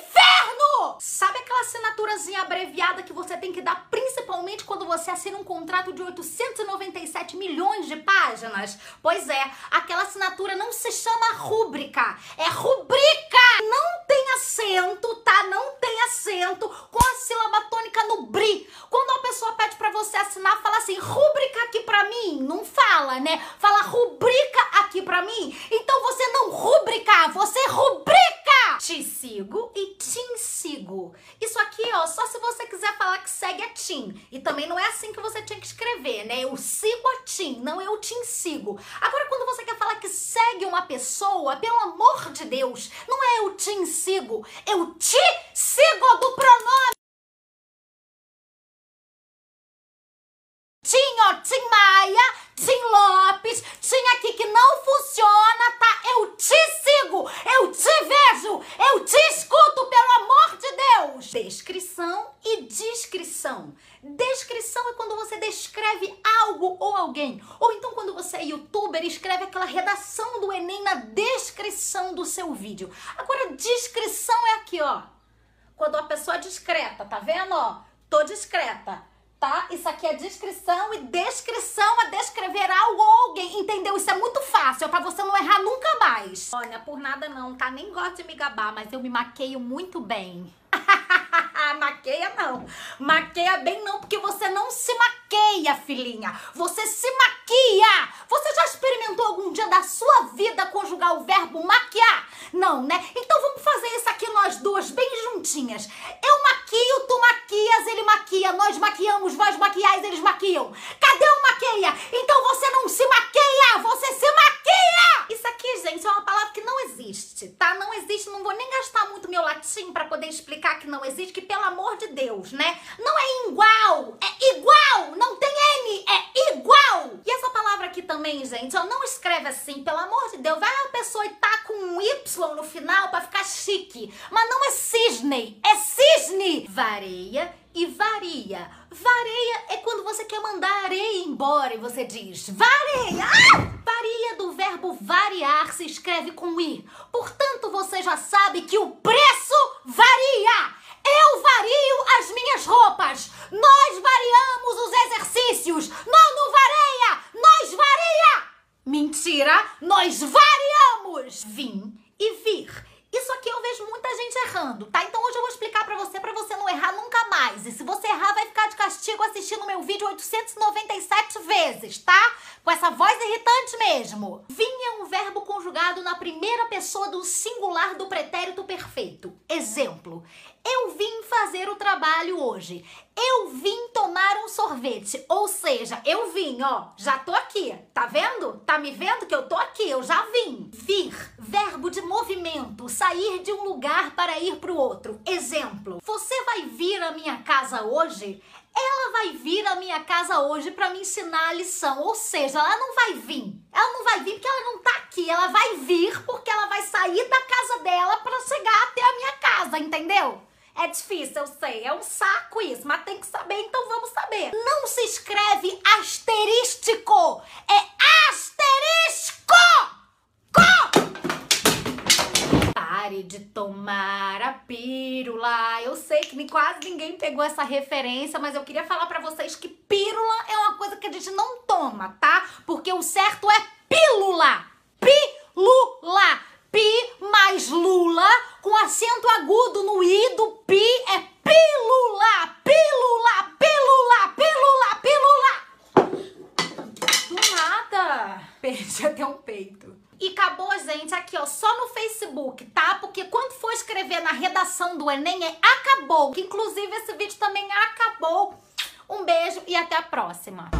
Sabe aquela assinaturazinha abreviada que você tem que dar principalmente quando você assina um contrato de 897 milhões de páginas? Pois é, aquela assinatura não se chama rúbrica, é rubrica! Não tem acento, tá? Não tem acento com a sílaba tônica no bri. Quando a pessoa pede pra você assinar, fala assim, rúbrica aqui pra mim. Não fala, né? Fala rubrica aqui pra mim. Então você não rubrica, você rubrica! Te sigo e te sigo. Isso aqui, ó, só se você quiser falar que segue a Tim. E também não é assim que você tinha que escrever, né? Eu sigo a Tim, não eu te sigo. Agora, quando você quer falar que segue uma pessoa, pelo amor de Deus, não é eu te sigo, eu te sigo do pronome. Tim, ó, Tim Maia, Tim Lopes, Tim aqui que não funciona, tá? Eu te sigo, eu te vejo, eu te escuto, pelo amor de Deus! Descrição e descrição. Descrição é quando você descreve algo ou alguém. Ou então quando você é youtuber escreve aquela redação do Enem na descrição do seu vídeo. Agora, descrição é aqui, ó. Quando a pessoa é discreta, tá vendo, ó? Tô discreta tá? Isso aqui é descrição e descrição é descrever algo ou alguém, entendeu? Isso é muito fácil, pra você não errar nunca mais. Olha, por nada não, tá? Nem gosto de me gabar, mas eu me maqueio muito bem. (laughs) maqueia não. Maqueia bem não, porque você não se maqueia, filhinha. Você se maquia. Você já experimentou algum dia da sua vida conjugar o verbo maquiar? Não, né? Então vamos fazer isso aqui nós duas bem juntinhas. Eu maquio, tu maquias, ele maquia, nós maquiamos, vós maquiais, eles maquiam. Cadê o maqueia? Então você não se maqueia, você se maquia! Isso aqui, gente, é uma palavra que não existe, tá? Não existe, não vou nem gastar muito meu latim pra poder explicar que não existe, que pelo amor de Deus, né? Não é igual, é igual, não tem N, é igual! E essa palavra aqui também, gente, ó, não escreve assim, pelo amor de Deus, vai a pessoa e tá com um Y no final pra ficar chique, mas não é cisne, é cisne! Vareia e varia. Vareia é quando você quer mandar areia embora e você diz vareia. Ah! Varia do verbo variar se escreve com i. Portanto, você já sabe que o preço varia. Eu vario as minhas roupas. Nós variamos os exercícios. Não vareia. Nós varia. Mentira, nós variamos. Vim e vir. Isso aqui eu vejo muita gente errando, tá? Então hoje eu vou explicar pra você, pra você não errar nunca mais. E se você errar, vai ficar de castigo assistindo meu vídeo 897 vezes, tá? Com essa voz irritante mesmo. É um verbo conjugado na primeira pessoa do singular do pretérito perfeito. Exemplo. Eu vim fazer o trabalho hoje. Eu vim tomar um sorvete. Ou seja, eu vim, ó. Já tô aqui. Tá vendo? Tá me vendo que eu tô aqui? Eu já vim. Vir, verbo de movimento, sair de um lugar para ir para o outro. Exemplo: Você vai vir à minha casa hoje? Ela vai vir à minha casa hoje para me ensinar a lição. Ou seja, ela não vai vir. Ela não vai vir porque ela não tá aqui. Ela vai vir porque ela vai sair da casa dela para chegar até a minha casa, entendeu? É difícil, eu sei. É um saco isso, mas tem que saber, então vamos saber. Não se escreve asterístico. É asterisco! Co! Pare de tomar a pílula. Eu sei que quase ninguém pegou essa referência, mas eu queria falar pra vocês que pílula é uma coisa que a gente não toma, tá? Porque o certo é pílula. Pílula. Pi mais lula com acento agudo no i do pi é pílula. Pílula, pílula, pílula, pílula. Do nada. Perdi até um peito. E acabou, gente, aqui, ó, só no Facebook, tá? Porque quando for escrever na redação do Enem, é acabou. Que inclusive esse vídeo também acabou. Um beijo e até a próxima.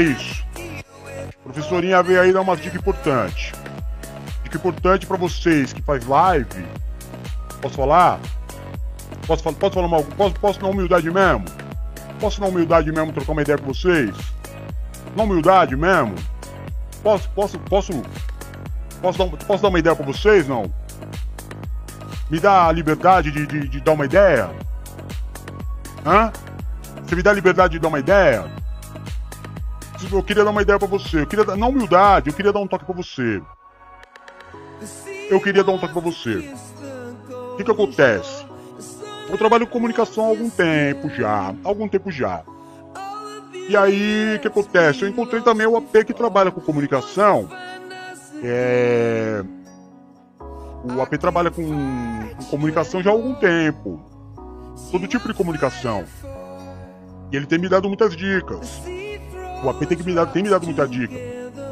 Isso. Professorinha veio aí dar uma dica importante. Dica importante pra vocês que faz live. Posso falar? Posso, posso falar uma, posso, posso na humildade mesmo? Posso na humildade mesmo trocar uma ideia com vocês? Na humildade mesmo? Posso, posso, posso, posso dar, posso dar uma ideia pra vocês, não? Me dá a liberdade de, de, de dar uma ideia? Hã? Você me dá a liberdade de dar uma ideia? Eu queria dar uma ideia pra você. Eu queria dar, na humildade, eu queria dar um toque pra você. Eu queria dar um toque pra você. O que que acontece? Eu trabalho com comunicação há algum tempo já. Algum tempo já. E aí, o que acontece? Eu encontrei também o AP que trabalha com comunicação. É... O AP trabalha com, com comunicação já há algum tempo. Todo tipo de comunicação. E ele tem me dado muitas dicas. O AP tem, que me dar, tem me dado muita dica.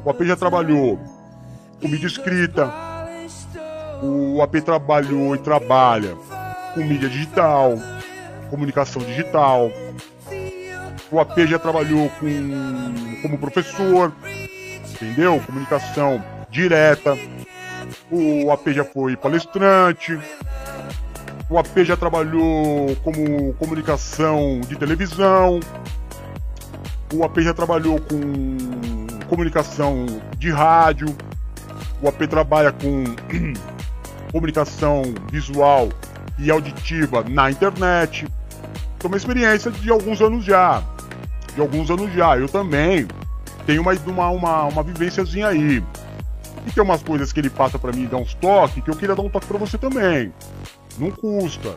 O AP já trabalhou com mídia escrita. O AP trabalhou e trabalha com mídia digital, comunicação digital. O AP já trabalhou com como professor, entendeu? Comunicação direta. O AP já foi palestrante. O AP já trabalhou como comunicação de televisão. O AP já trabalhou com comunicação de rádio. O AP trabalha com (clears throat) comunicação visual e auditiva na internet. Então, uma experiência de alguns anos já. De alguns anos já. Eu também tenho uma, uma, uma, uma vivênciazinha aí. E tem umas coisas que ele passa pra mim dá uns toques que eu queria dar um toque pra você também. Não custa.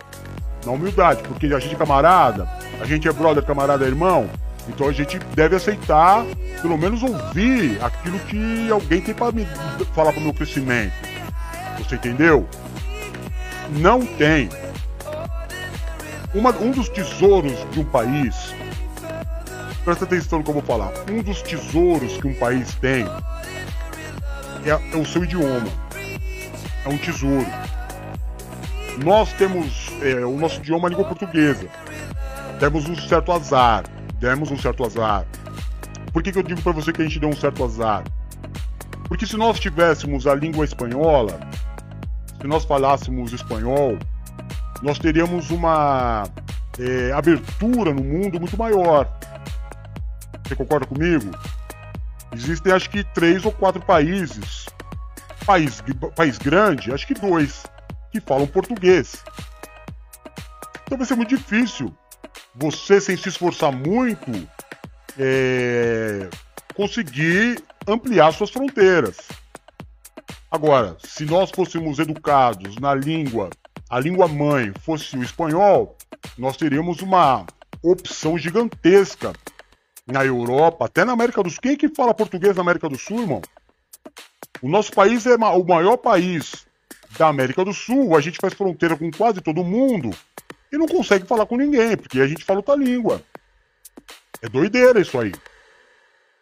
Na humildade, porque a gente é camarada, a gente é brother, camarada, irmão. Então a gente deve aceitar, pelo menos ouvir aquilo que alguém tem pra me falar pro meu crescimento. Você entendeu? Não tem. Uma- um dos tesouros de um país. Presta atenção no que eu vou falar. Um dos tesouros que um país tem é, é o seu idioma. É um tesouro. Nós temos é, o nosso idioma é a língua portuguesa. Temos um certo azar. Demos um certo azar. Por que, que eu digo pra você que a gente deu um certo azar? Porque se nós tivéssemos a língua espanhola, se nós falássemos espanhol, nós teríamos uma é, abertura no mundo muito maior. Você concorda comigo? Existem acho que três ou quatro países, país, país grande, acho que dois, que falam português. Então vai ser muito difícil você, sem se esforçar muito, é, conseguir ampliar suas fronteiras. Agora, se nós fôssemos educados na língua, a língua mãe fosse o espanhol, nós teríamos uma opção gigantesca na Europa, até na América do Sul. Quem que fala português na América do Sul, irmão? O nosso país é o maior país da América do Sul, a gente faz fronteira com quase todo mundo e não consegue falar com ninguém, porque a gente fala outra língua. É doideira isso aí.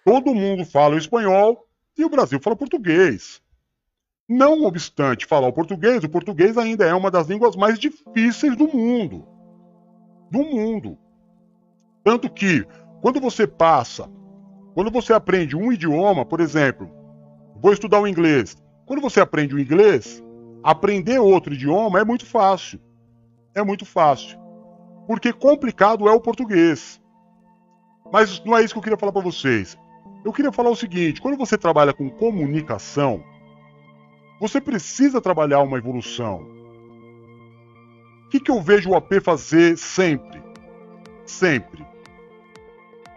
Todo mundo fala espanhol e o Brasil fala português. Não obstante falar o português, o português ainda é uma das línguas mais difíceis do mundo. Do mundo. Tanto que, quando você passa, quando você aprende um idioma, por exemplo, vou estudar o inglês. Quando você aprende o inglês, aprender outro idioma é muito fácil. É muito fácil. Porque complicado é o português. Mas não é isso que eu queria falar para vocês. Eu queria falar o seguinte: quando você trabalha com comunicação, você precisa trabalhar uma evolução. O que, que eu vejo o AP fazer sempre? Sempre.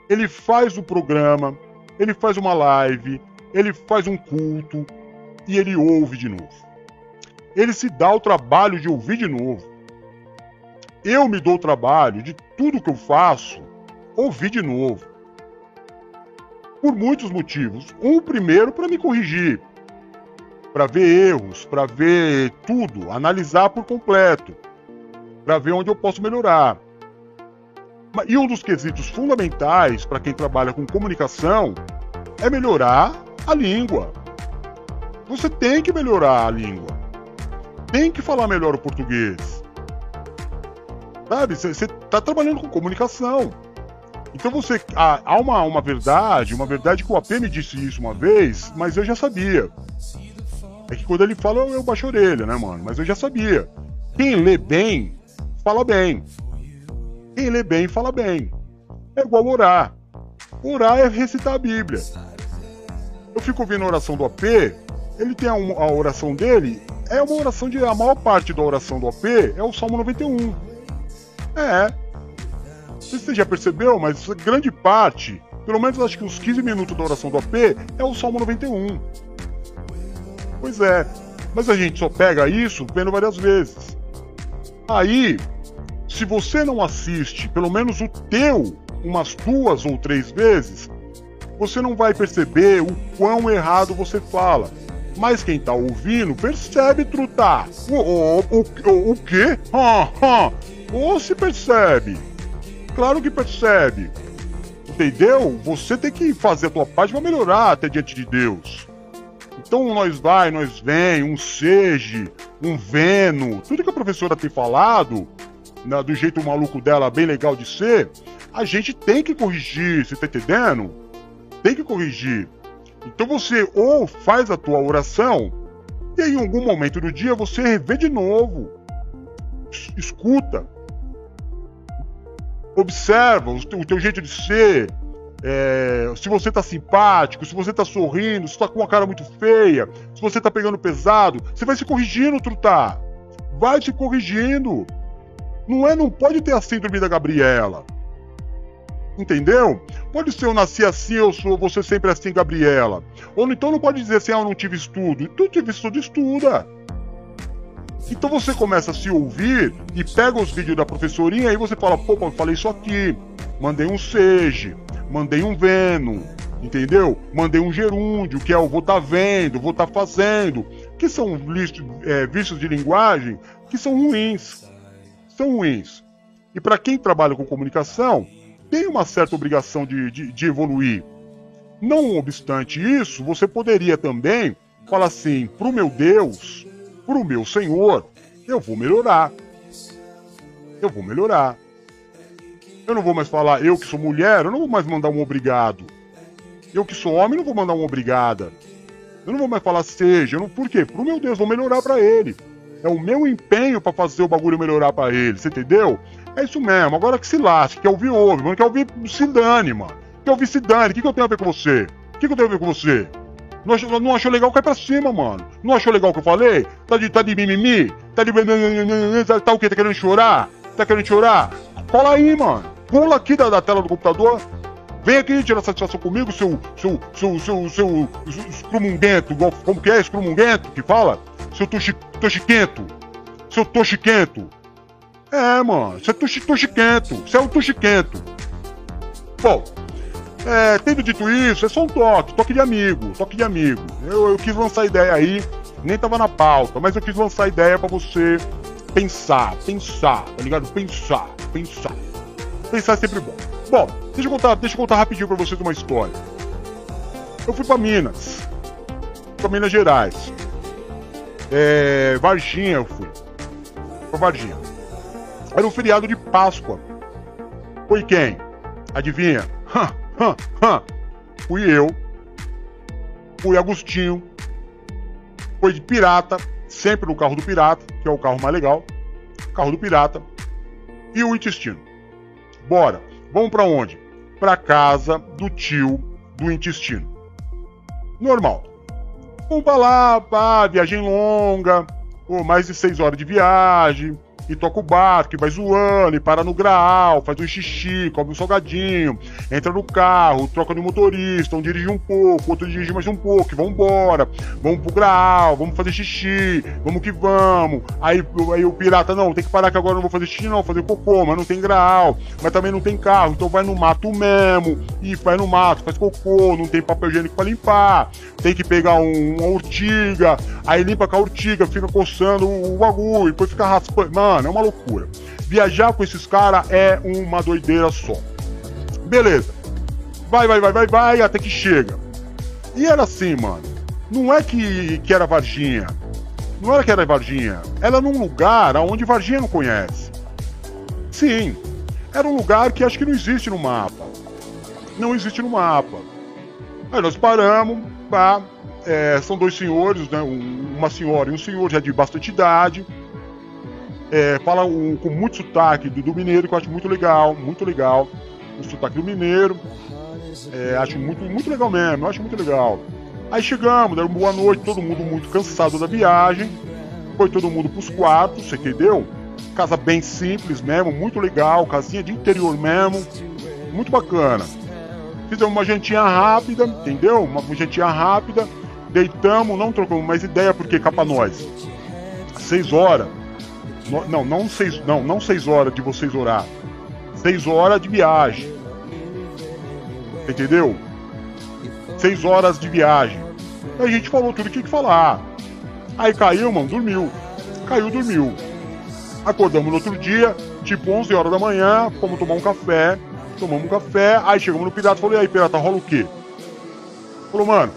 Ele faz o programa, ele faz uma live, ele faz um culto e ele ouve de novo. Ele se dá o trabalho de ouvir de novo. Eu me dou o trabalho de tudo que eu faço ouvir de novo. Por muitos motivos. Um primeiro para me corrigir, para ver erros, para ver tudo, analisar por completo, para ver onde eu posso melhorar. E um dos quesitos fundamentais para quem trabalha com comunicação é melhorar a língua. Você tem que melhorar a língua. Tem que falar melhor o português. Sabe? Você está trabalhando com comunicação. Então você. Há, há uma, uma verdade, uma verdade que o AP me disse isso uma vez, mas eu já sabia. É que quando ele fala, eu, eu baixo a orelha, né, mano? Mas eu já sabia. Quem lê bem, fala bem. Quem lê bem, fala bem. É igual orar. Orar é recitar a Bíblia. Eu fico ouvindo a oração do AP, ele tem a, a oração dele, é uma oração de. A maior parte da oração do AP é o Salmo 91. É. Não sei se você já percebeu, mas grande parte, pelo menos acho que uns 15 minutos da oração do AP, é o Salmo 91. Pois é. Mas a gente só pega isso vendo várias vezes. Aí, se você não assiste pelo menos o teu umas duas ou três vezes, você não vai perceber o quão errado você fala. Mas quem tá ouvindo percebe, truta. O, o, o, o, o quê? Ah, ah. Ou se percebe. Claro que percebe. Entendeu? Você tem que fazer a tua parte para melhorar até diante de Deus. Então nós vai, nós vem, um seja, um veno, tudo que a professora tem falado, do jeito maluco dela, bem legal de ser, a gente tem que corrigir, você tá entendendo? Tem que corrigir. Então você ou faz a tua oração, e em algum momento do dia você revê de novo. Es- Escuta. Observa o teu, jeito de ser. é, se você tá simpático, se você tá sorrindo, se tá com uma cara muito feia, se você tá pegando pesado, você vai se corrigindo, trutar. Vai se corrigindo. Não é, não pode ter a síndrome da Gabriela. Entendeu? Pode ser eu nasci assim, eu sou você sempre assim, Gabriela. Ou então não pode dizer assim, ah, eu não tive estudo. Tu tive estudo, estuda. Então você começa a se ouvir e pega os vídeos da professorinha e você fala, pô, eu falei isso aqui, mandei um seja, mandei um veno, entendeu? Mandei um gerúndio, que é o vou tá vendo, vou tá fazendo, que são listos, é, vícios de linguagem que são ruins. São ruins. E para quem trabalha com comunicação, tem uma certa obrigação de, de, de evoluir. Não obstante isso, você poderia também falar assim: pro meu Deus, pro meu Senhor, eu vou melhorar. Eu vou melhorar. Eu não vou mais falar, eu que sou mulher, eu não vou mais mandar um obrigado. Eu que sou homem, não vou mandar um obrigada. Eu não vou mais falar seja. Eu não, por quê? Pro meu Deus, vou melhorar pra ele. É o meu empenho pra fazer o bagulho melhorar pra ele, você entendeu? É isso mesmo. Agora que se lasque, quer ouvir, ouve. Mano, quer ouvir, se dane, mano. Quer ouvir, se dane. O que, que eu tenho a ver com você? O que, que eu tenho a ver com você? Não achou, não achou legal, cai pra cima, mano. Não achou legal o que eu falei? Tá de, tá de mimimi? Tá de. Tá, tá o quê? Tá querendo chorar? Tá querendo chorar? Cola aí, mano. Pula aqui da, da tela do computador. Vem aqui tirar satisfação comigo, seu. seu. seu. seu. seu. escrumunguento. Como que é? Escrumunguento que fala? Seu toxi, toxiquento. Seu toxiquento. É, mano. Você é toxi, toxiquento. Você é um toxiquento. Bom, é, tendo dito isso, é só um toque, toque de amigo, toque de amigo. Eu, eu quis lançar a ideia aí, nem tava na pauta, mas eu quis lançar a ideia pra você pensar, pensar, tá ligado? Pensar, pensar. Pensar é sempre bom. Bom, deixa eu contar, deixa eu contar rapidinho pra vocês uma história. Eu fui pra Minas, pra Minas Gerais. É, Varginha eu fui. Pra Varginha. Era um feriado de Páscoa. Foi quem? Adivinha? Hã, hã. Fui eu. Fui Agostinho. Foi de pirata, sempre no carro do pirata, que é o carro mais legal. Carro do pirata. E o intestino. Bora. Vamos pra onde? Pra casa do tio do intestino. Normal. Vamos pra lá, pá, viagem longa, ou mais de seis horas de viagem, e toca o barco, e vai zoando, e para no graal, faz um xixi, come um salgadinho, entra no carro, troca de motorista, um dirige um pouco, outro dirige mais um pouco, e vambora, vamos pro graal, vamos fazer xixi, vamos que vamos. Aí, aí o pirata, não, tem que parar que agora eu não vou fazer xixi, não, vou fazer cocô, mas não tem graal, mas também não tem carro, então vai no mato mesmo, e vai no mato, faz cocô, não tem papel higiênico pra limpar, tem que pegar um- uma urtiga, aí limpa com a urtiga, fica coçando o, o bagulho, depois fica raspando. Mano, é uma loucura. Viajar com esses caras é uma doideira só. Beleza. Vai, vai, vai, vai, vai, até que chega. E era assim, mano. Não é que, que era Varginha. Não era que era Varginha. Era num lugar onde Varginha não conhece. Sim. Era um lugar que acho que não existe no mapa. Não existe no mapa. Aí nós paramos, pá. é, são dois senhores, né? um- uma senhora e um senhor já de bastante idade. É, fala um- com muito sotaque do, do mineiro, que eu acho muito legal, muito legal. O sotaque do mineiro. É, acho muito, muito legal mesmo, acho muito legal. Aí chegamos, deram boa noite, todo mundo muito cansado da viagem. Foi todo mundo pros quartos, você entendeu? Casa bem simples mesmo, muito legal, casinha de interior mesmo, muito bacana. Fizemos uma jantinha rápida, entendeu? Uma jantinha rápida, deitamos, não trocamos mais ideia, porque cá pra nós. Seis horas. Não, não seis, não, não seis horas de vocês orar. Seis horas de viagem. Entendeu? Seis horas de viagem. Aí a gente falou tudo que tinha que falar. Aí caiu, mano, dormiu. Caiu, dormiu. Acordamos no outro dia, tipo 11 horas da manhã, fomos tomar um café. Tomamos um café, aí chegamos no pirata e falou: E aí, pirata, rola o quê? Falou, mano,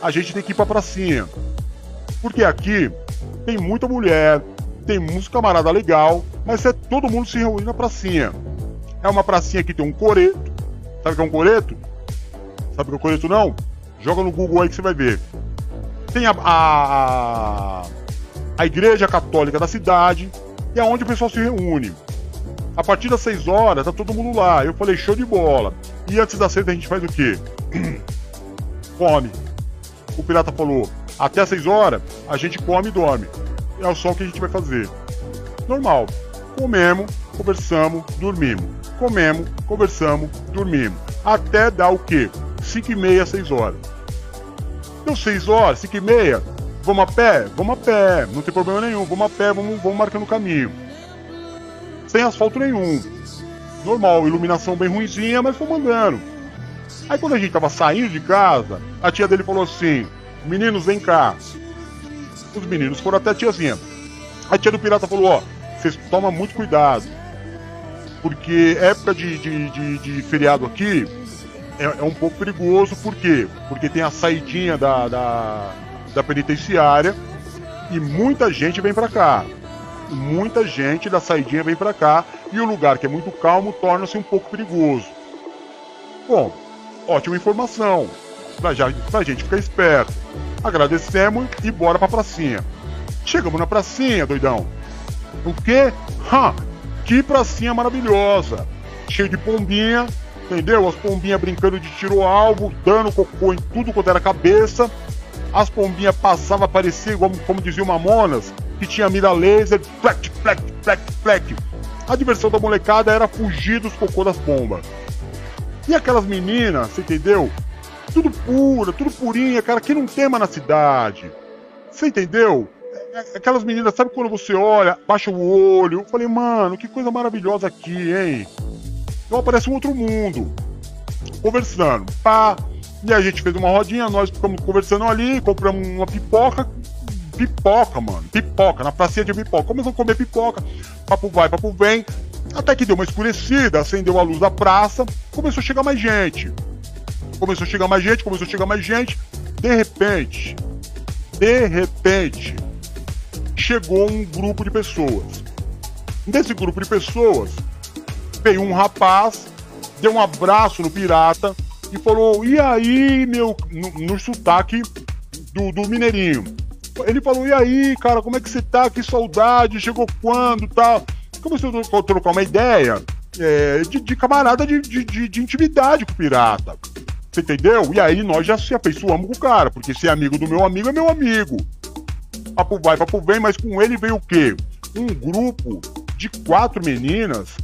a gente tem que ir pra pracinha. Porque aqui tem muita mulher, tem muitos camarada legal, mas é todo mundo se reúne na pracinha. É uma pracinha que tem um coreto. Sabe o que é um coreto? Sabe o que é um coreto não? Joga no Google aí que você vai ver. Tem a, a, a igreja católica da cidade, e é onde o pessoal se reúne. A partir das 6 horas, tá todo mundo lá. Eu falei, show de bola. E antes das 6 a gente faz o quê? (clears throat) come. O pirata falou, até as 6 horas a gente come e dorme. É só o que a gente vai fazer. Normal. Comemos, conversamos, dormimos. Comemos, conversamos, dormimos. Até dar o quê? 5 e meia, 6 horas. Deu 6 horas, 5 e meia. Vamos a pé? Vamos a pé. Não tem problema nenhum. Vamos a pé, vamos, vamos marcando o caminho. Sem asfalto nenhum. Normal, iluminação bem ruimzinha, mas fomos andando. Aí quando a gente tava saindo de casa, a tia dele falou assim: Meninos, vem cá. Os meninos foram até a tiazinha. A tia do pirata falou: Ó, vocês tomam muito cuidado. Porque época de, de, de, de feriado aqui é, é um pouco perigoso. Por quê? Porque tem a saidinha da, da, da penitenciária e muita gente vem pra cá. Muita gente da saidinha vem pra cá e o lugar que é muito calmo torna-se um pouco perigoso. Bom, ótima informação. Pra, já, pra gente ficar esperto. Agradecemos e bora pra pracinha. Chegamos na pracinha, doidão. O quê? Ha! Que pracinha maravilhosa! Cheio de pombinha, entendeu? As pombinhas brincando de tiro-alvo, dando cocô em tudo quanto era cabeça. As pombinhas passavam, parecia, como, como dizia o Mamonas, que tinha mira laser, plec, plec, plec, plec. A diversão da molecada era fugir dos cocô das pombas. E aquelas meninas, você entendeu? Tudo pura, tudo purinha, cara, que não tema na cidade. Você entendeu? É- Aquelas meninas, sabe quando você olha, baixa o olho? Eu falei, mano, que coisa maravilhosa aqui, hein? Então aparece um outro mundo. Conversando, pá. E a gente fez uma rodinha, nós ficamos conversando ali, compramos uma pipoca. Pipoca, mano. Pipoca, na pracinha de pipoca. Começamos a comer pipoca. Papo vai, papo vem. Até que deu uma escurecida, acendeu a luz da praça. Começou a chegar mais gente. Começou a chegar mais gente, começou a chegar mais gente. De repente, de repente, chegou um grupo de pessoas. Desse grupo de pessoas, veio um rapaz, deu um abraço no pirata e falou: E aí, meu. No, no sotaque do, do Mineirinho. Ele falou: E aí, cara, como é que você tá? Que saudade, chegou quando tal? Começou a tro- trocar uma ideia é, de, de camarada de, de- de intimidade com o pirata. Você entendeu? E aí nós já se afeiçoamos com o cara, porque ser amigo do meu amigo é meu amigo. Papo vai, papo vem, mas com ele veio o quê? Um grupo de quatro meninas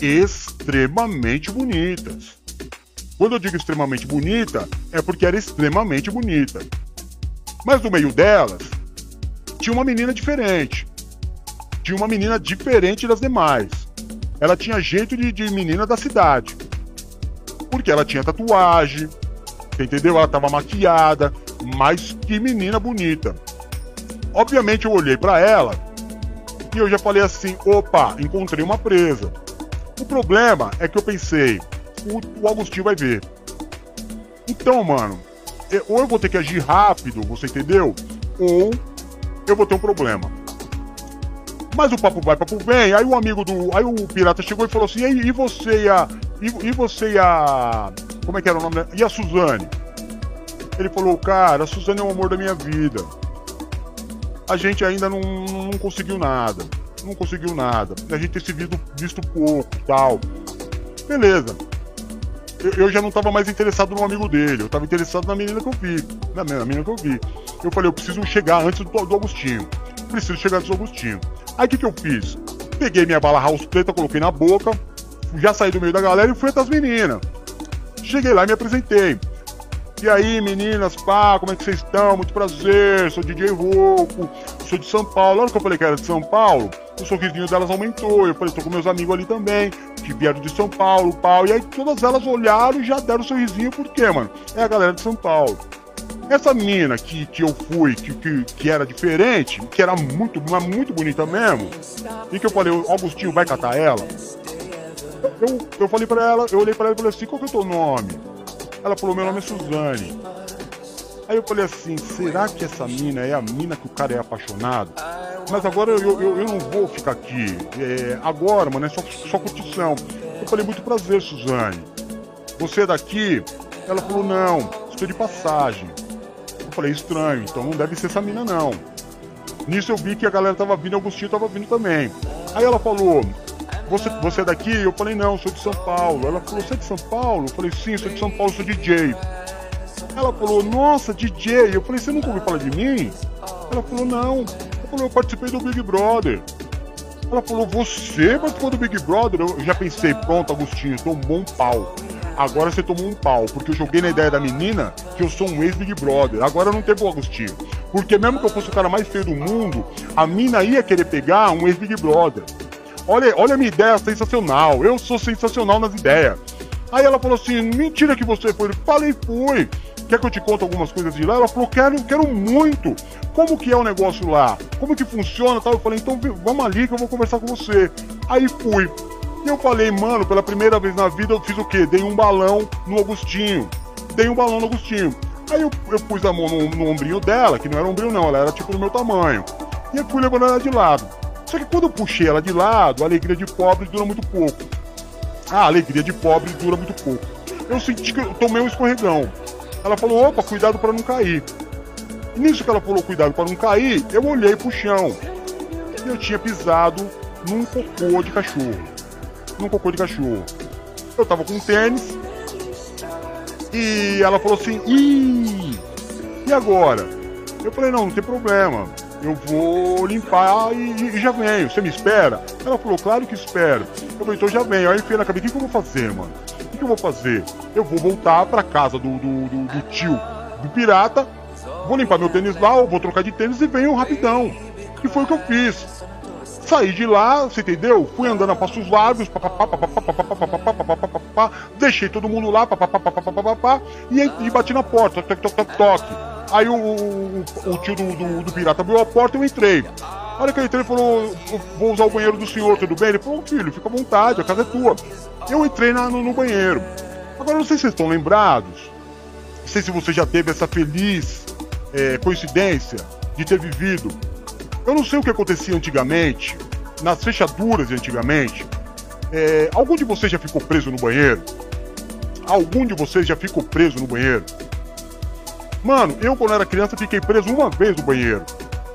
extremamente bonitas. Quando eu digo extremamente bonita, é porque era extremamente bonita. Mas no meio delas, tinha uma menina diferente. Tinha uma menina diferente das demais. Ela tinha jeito de, de menina da cidade. Porque ela tinha tatuagem, entendeu? Ela tava maquiada, mas que menina bonita. Obviamente eu olhei pra ela e eu já falei assim: opa, encontrei uma presa. O problema é que eu pensei, o, o Agostinho vai ver. Então, mano, é, ou eu vou ter que agir rápido, você entendeu? Ou eu vou ter um problema. Mas o papo vai, papo vem. Aí o amigo do. Aí o pirata chegou e falou assim: e, e você e a. E, e você e a. Como é que era o nome? dela? E a Suzane? Ele falou: cara, a Suzane é o amor da minha vida. A gente ainda não, não conseguiu nada. Não conseguiu nada. A gente tem se visto, visto pouco tal. Beleza. Eu, eu já não tava mais interessado no amigo dele. Eu tava interessado na menina que eu vi. Na, na menina que eu vi. Eu falei: eu preciso chegar antes do, do Agostinho. Preciso chegar antes do Agostinho. Aí o que, que eu fiz? Peguei minha bala house preta, coloquei na boca, já saí do meio da galera e fui até as meninas. Cheguei lá e me apresentei. E aí, meninas, pá, como é que vocês estão? Muito prazer, sou DJ Rouco, sou de São Paulo. Hora que eu falei que era de São Paulo, o sorrisinho delas aumentou. Eu falei, tô com meus amigos ali também, que vieram de São Paulo, pau. E aí todas elas olharam e já deram um sorrisinho, por quê, mano? É a galera de São Paulo. Essa menina que, que eu fui, que, que, que era diferente, que era muito, muito bonita mesmo, e que eu falei, Augustinho vai catar ela. Eu, eu falei pra ela, eu olhei pra ela e falei assim, qual que é o teu nome? Ela falou, meu nome é Suzane. Aí eu falei assim, será que essa mina é a mina que o cara é apaixonado? Mas agora eu, eu, eu não vou ficar aqui. É, agora, mano, é só, só curtição. Eu falei, muito prazer, Suzane. Você é daqui? Ela falou, não, estou de passagem. Eu falei, estranho, então não deve ser essa mina não. Nisso eu vi que a galera tava vindo, o Agostinho tava vindo também. Aí ela falou, você, você é daqui? Eu falei, não, sou de São Paulo. Ela falou, você é de São Paulo? Eu falei, sim, sou de São Paulo, sou DJ. Ela falou, nossa, DJ. Eu falei, você nunca ouviu falar de mim? Ela falou, não. Eu falei, eu participei do Big Brother. Ela falou, você participou do Big Brother? Eu já pensei, pronto, Agostinho, tomou um pau. Agora você tomou um pau, porque eu joguei na ideia da menina que eu sou um ex-Big Brother. Agora não teve o Agostinho. Porque mesmo que eu fosse o cara mais feio do mundo, a mina ia querer pegar um ex-Big Brother. Olha, olha a minha ideia sensacional. Eu sou sensacional nas ideias. Aí ela falou assim: mentira que você foi. Eu falei, fui. Quer que eu te conte algumas coisas de lá? Ela falou, quero, quero muito. Como que é o negócio lá? Como que funciona tal? Eu falei, então vamos ali que eu vou conversar com você. Aí fui. E eu falei, mano, pela primeira vez na vida eu fiz o quê? Dei um balão no Agostinho. Dei um balão no Agostinho. Aí eu, eu pus a mão no, no ombrinho dela, que não era ombrinho não, ela era tipo do meu tamanho. E eu fui levando ela de lado. Só que quando eu puxei ela de lado, a alegria de pobre dura muito pouco. A alegria de pobre dura muito pouco. Eu senti que eu tomei um escorregão. Ela falou, opa, cuidado para não cair. E nisso que ela falou, cuidado para não cair, eu olhei pro chão. E eu tinha pisado num cocô de cachorro. Num cocô de cachorro. Eu tava com tênis. E ela falou assim, Ih, e agora? Eu falei, não, não tem problema. Eu vou limpar e, e já venho. Você me espera? Ela falou, claro que espero. Eu falei, então já venho. Aí eu enfiei na cabeça, o que, que eu vou fazer, mano? O que, que eu vou fazer? Eu vou voltar pra casa do, do, do- do tio do pirata, vou limpar meu tênis lá, vou trocar de tênis e venho rapidão. E foi o que eu fiz. Saí de lá, você entendeu? Fui andando a passos largos, deixei todo mundo lá, e, e bati na porta, toque, toque, toque. Aí o, tio do, pirata abriu a porta e eu entrei. A hora que eu entrei, ele falou: "Eu Vou usar o banheiro do senhor, tudo bem? Ele falou: Filho, fica à vontade, a casa é tua. Eu entrei na- no, no banheiro. Agora, não sei se vocês estão lembrados, não sei se você já teve essa feliz é, coincidência de ter vivido. Eu não sei o que acontecia antigamente, nas fechaduras de antigamente. É, algum de vocês já ficou preso no banheiro? Algum de vocês já ficou preso no banheiro? Mano, eu quando era criança fiquei preso uma vez no banheiro.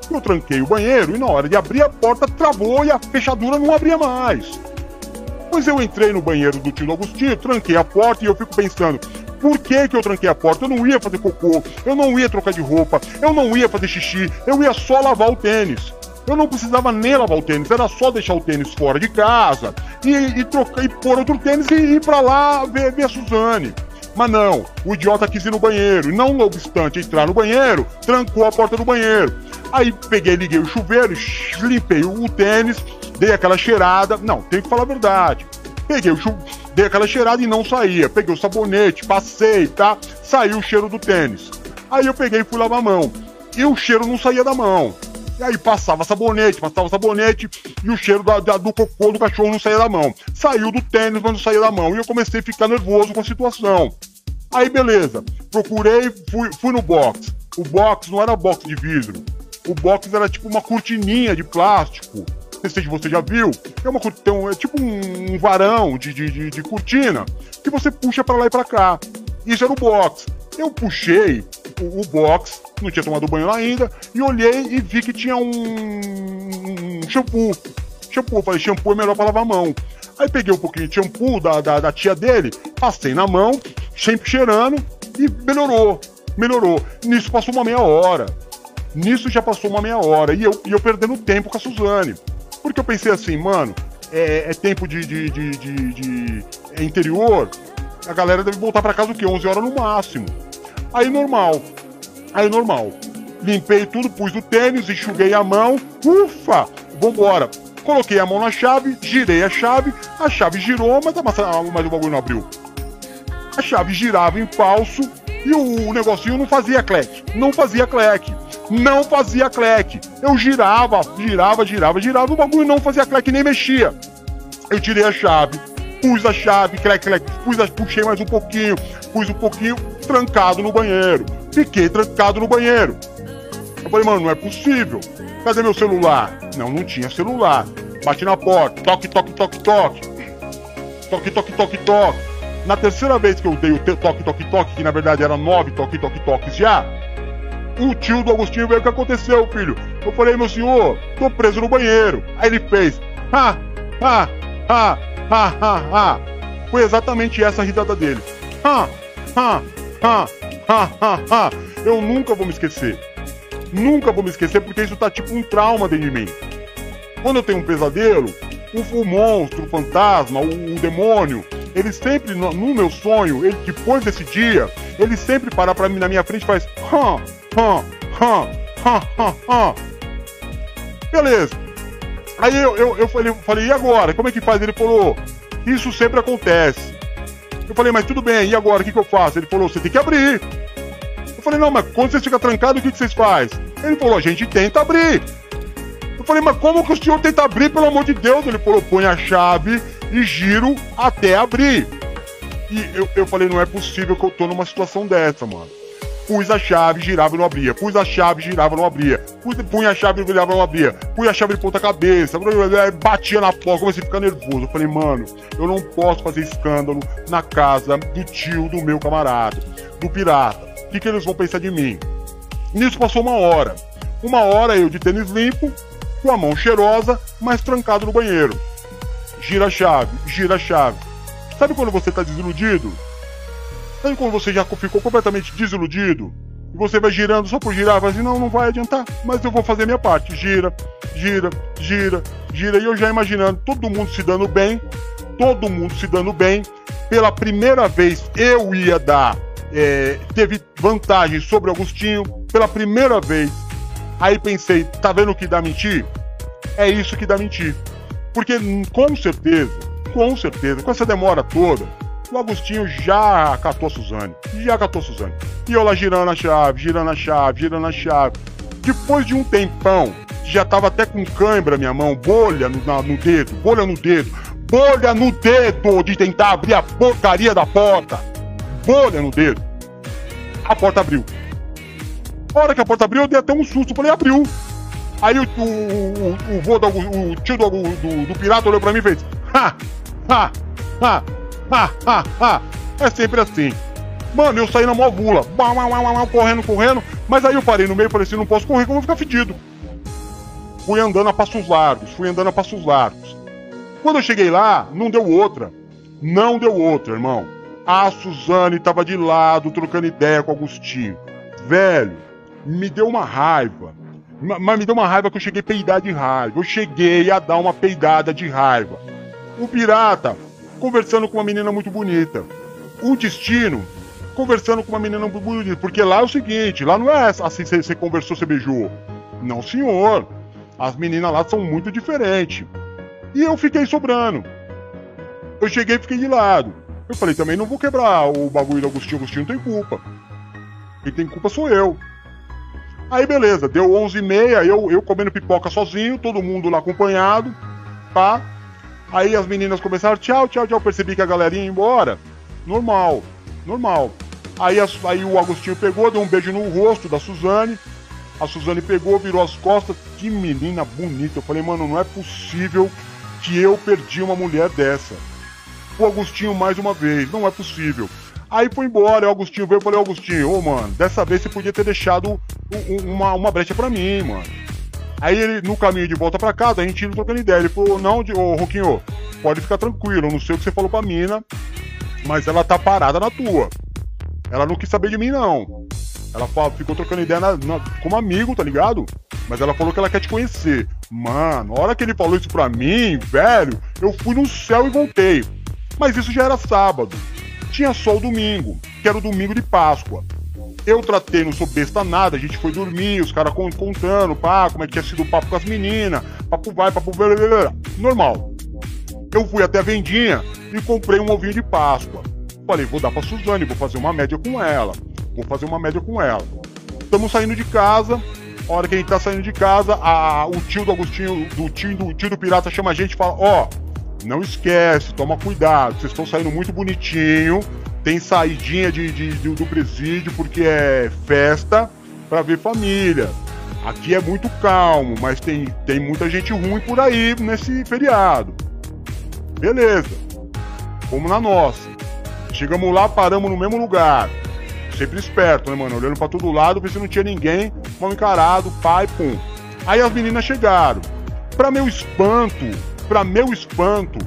Eu tranquei o banheiro e na hora de abrir a porta travou e a fechadura não abria mais. Pois eu entrei no banheiro do tio Agostinho, tranquei a porta e eu fico pensando, por que que eu tranquei a porta? Eu não ia fazer cocô, eu não ia trocar de roupa, eu não ia fazer xixi, eu ia só lavar o tênis. Eu não precisava nem lavar o tênis, era só deixar o tênis fora de casa e, e trocar e pôr outro tênis e ir pra lá ver, ver a Suzane. Mas não, o idiota quis ir no banheiro e não obstante entrar no banheiro, trancou a porta do banheiro. Aí peguei, liguei o chuveiro, limpei o tênis, dei aquela cheirada. Não, tem que falar a verdade. Peguei o chuveiro, dei aquela cheirada e não saía. Peguei o sabonete, passei, tá? Saiu o cheiro do tênis. Aí eu peguei e fui lavar a mão. E o cheiro não saía da mão. E aí passava sabonete, passava sabonete e o cheiro da- da- do cocô do cachorro não saía da mão. Saiu do tênis, mas não saía da mão. E eu comecei a ficar nervoso com a situação. Aí beleza, procurei, fui, fui no box. O box não era box de vidro. O box era tipo uma cortininha de plástico. Sei se você já viu. É, uma, um- é tipo um, varão de, de, de, cortina que você puxa pra lá e pra cá. Isso era o box. Eu puxei o, o box, não tinha tomado banho ainda, e olhei e vi que tinha um, um shampoo. Shampoo, eu falei, shampoo é melhor pra lavar a mão. Aí peguei um pouquinho de shampoo da, da, da tia dele, passei na mão, sempre cheirando, e melhorou. Melhorou. Nisso passou uma meia hora. Nisso já passou uma meia hora. E eu, e eu perdendo tempo com a Suzane. Porque eu pensei assim, mano, é, é tempo de, de, de, de- é interior. A galera deve voltar pra casa o quê? 11 horas no máximo. Aí normal. Aí normal. Limpei tudo, pus o tênis, enxuguei a mão. Ufa! Vambora. Coloquei a mão na chave, girei a chave, a chave girou, mas, a massa- mas o bagulho não abriu. A chave girava em falso e o, negocinho não fazia cleque. Não fazia cleque. Não fazia cleque. Eu girava, girava, girava, girava, o bagulho não fazia cleque nem mexia. Eu tirei a chave, pus a chave, cleque, cleque, pus a, puxei mais um pouquinho, pus um pouquinho, trancado no banheiro. Fiquei trancado no banheiro. Eu falei, mano, não é possível. Cadê meu celular? Não, não tinha celular. Bati na porta, toque, toque, toque, toque. Toque, toque, toque, toque. Na terceira vez que eu dei o toque, toque, toque, que na verdade era nove toque, toque, toques já, o tio do Agostinho veio o que aconteceu, filho. Eu falei, meu senhor, tô preso no banheiro. Aí ele fez, ha, ha, ha, ha, ha, ha. Foi exatamente essa a risada dele. Ha, ha, ha, ha, ha, ha. Eu nunca vou me esquecer. Nunca vou me esquecer porque isso tá tipo um trauma dentro de mim. Quando eu tenho um pesadelo, o, o monstro, o fantasma, o, o demônio, ele sempre, no, no meu sonho, ele, depois desse dia, ele sempre para pra mim na minha frente e faz. Hã, Beleza. Aí eu, eu, eu falei, falei, e agora? Como é que faz? Ele falou, isso sempre acontece. Eu falei, mas tudo bem, e agora? O que, que eu faço? Ele falou, você tem que abrir. Eu falei, não, mas quando você fica trancado, o que, que vocês fazem? Ele falou, a gente tenta abrir. Eu falei, mas como que o senhor tenta abrir, pelo amor de Deus? Ele falou, põe a chave e giro até abrir. E eu, eu falei, não é possível que eu tô numa situação dessa, mano. Pus a chave, girava e não abria. Pus a chave, girava e não abria. Punha a chave, virava e não abria. Pus a chave de ponta cabeça. Batia na porta, comecei a ficar nervoso. Eu falei, mano, eu não posso fazer escândalo na casa do tio do meu camarada, do pirata. O que, que eles vão pensar de mim? Nisso passou uma hora. Uma hora eu de tênis limpo, com a mão cheirosa, mas trancado no banheiro. Gira a chave, gira a chave. Sabe quando você tá desiludido? Sabe quando você já ficou completamente desiludido? Você vai girando só por girar, vai assim, não, não vai adiantar, mas eu vou fazer minha parte. Gira, gira, gira, gira. E eu já imaginando todo mundo se dando bem, todo mundo se dando bem. pela primeira vez eu ia dar. é, teve vantagem sobre Agostinho, pela primeira vez. Aí pensei, tá vendo o que dá mentir? É isso que dá mentir. Porque com certeza, com certeza, com essa demora toda, o Agostinho já catou a Suzane. Já catou a Suzane. E eu lá girando a chave, girando a chave, girando a chave. Depois de um tempão, já tava até com cãibra minha mão, bolha no, na- no dedo, bolha no dedo, bolha no dedo de tentar abrir a porcaria da porta. Bolha no dedo. A porta abriu. A hora que a porta abriu, eu dei até um susto. Falei, abriu. Aí o, o, o, o, do, o tio do, do, do pirata olhou pra mim e fez: Ha! Ha! Ha! Ha! Ha! Ha! É sempre assim. Mano, eu saí na mó bula, correndo, correndo. Mas aí eu parei no meio e falei assim: não posso correr, que eu vou ficar fedido. Fui andando a passos largos, fui andando a passos largos. Quando eu cheguei lá, não deu outra. Não deu outra, irmão. A Suzane tava de lado, trocando ideia com o Agostinho. Velho, me deu uma raiva. Ma- Mas me deu uma raiva que eu cheguei a peidar de raiva. Eu cheguei a dar uma peidada de raiva. O pirata conversando com uma menina muito bonita. O destino conversando com uma menina muito bonita. Porque lá é o seguinte: lá não é assim, você conversou, você beijou. Não, senhor. As meninas lá são muito diferentes. E eu fiquei sobrando. Eu cheguei e fiquei de lado. Eu falei, também não vou quebrar o bagulho do Agostinho. Agostinho não tem culpa. Quem tem culpa sou eu. Aí beleza, deu 11h30, eu, eu comendo pipoca sozinho, todo mundo lá acompanhado, tá? Aí as meninas começaram, tchau, tchau, tchau, percebi que a galerinha ia embora. Normal, normal. Aí, as- aí o Agostinho pegou, deu um beijo no rosto da Suzane. A Suzane pegou, virou as costas. Que menina bonita. Eu falei, mano, não é possível que eu perdi uma mulher dessa. O Agostinho mais uma vez, não é possível. Aí foi embora, o Agostinho veio e falei, Agostinho, ô mano, dessa vez você podia ter deixado um- um- uma, uma brecha pra mim, mano. Aí ele, no caminho de volta pra casa, a gente indo trocando ideia. Ele falou, não, ô Roquinho, pode ficar tranquilo, não sei o que você falou pra mina, mas ela tá parada na tua. Ela não quis saber de mim, não. Ela ficou trocando ideia na- na- como amigo, tá ligado? Mas ela falou que ela quer te conhecer. Mano, a hora que ele falou isso pra mim, velho, eu fui no céu e voltei. Mas isso já era sábado. Tinha só o domingo, que era o domingo de Páscoa. Eu tratei, não sou besta nada, a gente foi dormir, os caras con- contando, pá, como é que tinha sido o papo com as meninas, papo vai, papo blá, blá, blá, normal. Eu fui até a vendinha e comprei um ovinho de Páscoa. Falei, vou dar pra Suzane, vou fazer uma média com ela. Vou fazer uma média com ela. Estamos saindo de casa. A hora que a gente tá saindo de casa, a- o tio do Agostinho, do tio do, tio do pirata chama a gente e fala: Ó, não esquece, toma cuidado, vocês estão saindo muito bonitinho. Tem saidinha de, de- de- do presídio porque é festa pra ver família. Aqui é muito calmo, mas tem, tem muita gente ruim por aí nesse feriado. Beleza. Fomos na nossa. Chegamos lá, paramos no mesmo lugar. Sempre esperto, né, mano? Olhando pra todo lado, ver se não tinha ninguém, mal encarado, pai, pum. Aí as meninas chegaram. Pra meu espanto, pra meu espanto,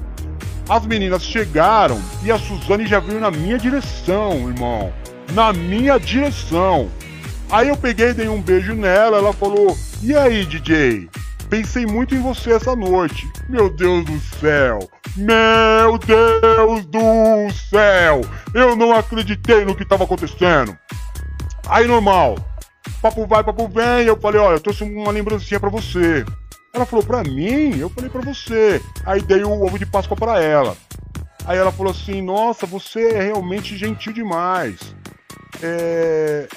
as meninas chegaram e a Suzane já veio na minha direção, irmão. Na minha direção. Aí eu peguei, dei um beijo nela, ela falou: E aí, DJ? Pensei muito em você essa noite. Meu Deus do céu! Meu Deus do céu! Eu não acreditei no que tava acontecendo. Aí, normal. Papo vai, papo vem. Eu falei: Olha, eu trouxe uma lembrancinha pra você. Ela falou: Pra mim? Eu falei: Pra você. Aí dei o ovo de Páscoa pra ela. Aí ela falou assim: Nossa, você é realmente gentil demais. É,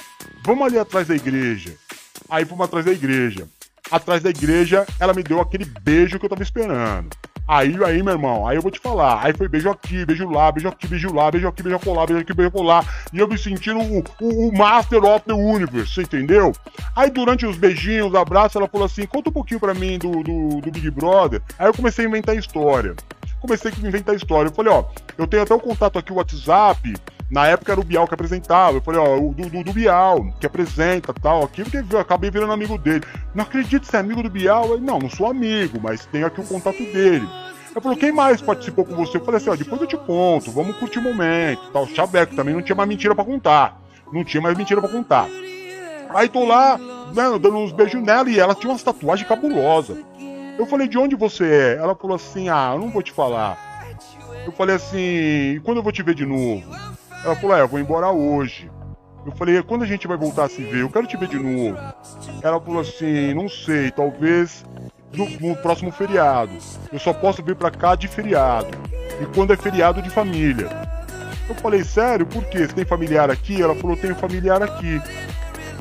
Vamos ali atrás da igreja. Aí fomos atrás da igreja. Atrás da igreja, ela me deu aquele beijo que eu tava esperando. Aí, aí, meu irmão, aí eu vou te falar. Aí foi beijo aqui, beijo lá, beijo aqui, beijo lá, beijo aqui, beijo lá, beijo aqui, beijo lá. E eu me sentindo o, o, o Master of the Universe, entendeu? Aí durante os beijinhos, os abraços, ela falou assim: conta um pouquinho pra mim do, do, do Big Brother. Aí eu comecei a inventar história. Comecei a inventar história. Eu falei, ó, eu tenho até o contato aqui, o WhatsApp. Na época era o Bial que apresentava. Eu falei, ó, o do, do, do Bial, que apresenta tal, aqui, porque eu acabei virando amigo dele. Não acredito ser amigo do Bial. Eu, não, não sou amigo, mas tenho aqui o contato dele. Eu falei, quem mais participou com você? Eu falei assim, ó, depois eu te conto, vamos curtir o momento, tal. Chaveco também não tinha mais mentira pra contar. Não tinha mais mentira pra contar. Aí tô lá, né, dando uns beijos nela e ela tinha umas tatuagens cabulosas. Eu falei, de onde você é? Ela falou assim, ah, eu não vou te falar. Eu falei assim, "E quando eu vou te ver de novo? Ela falou, é, eu vou embora hoje. Eu falei, quando a gente vai voltar a se ver? Eu quero te ver de novo. Ela falou assim, não sei, talvez no, no próximo feriado. Eu só posso vir pra cá de feriado. E quando é feriado de família. Eu falei, sério, por quê? Você tem familiar aqui? Ela falou, tenho familiar aqui.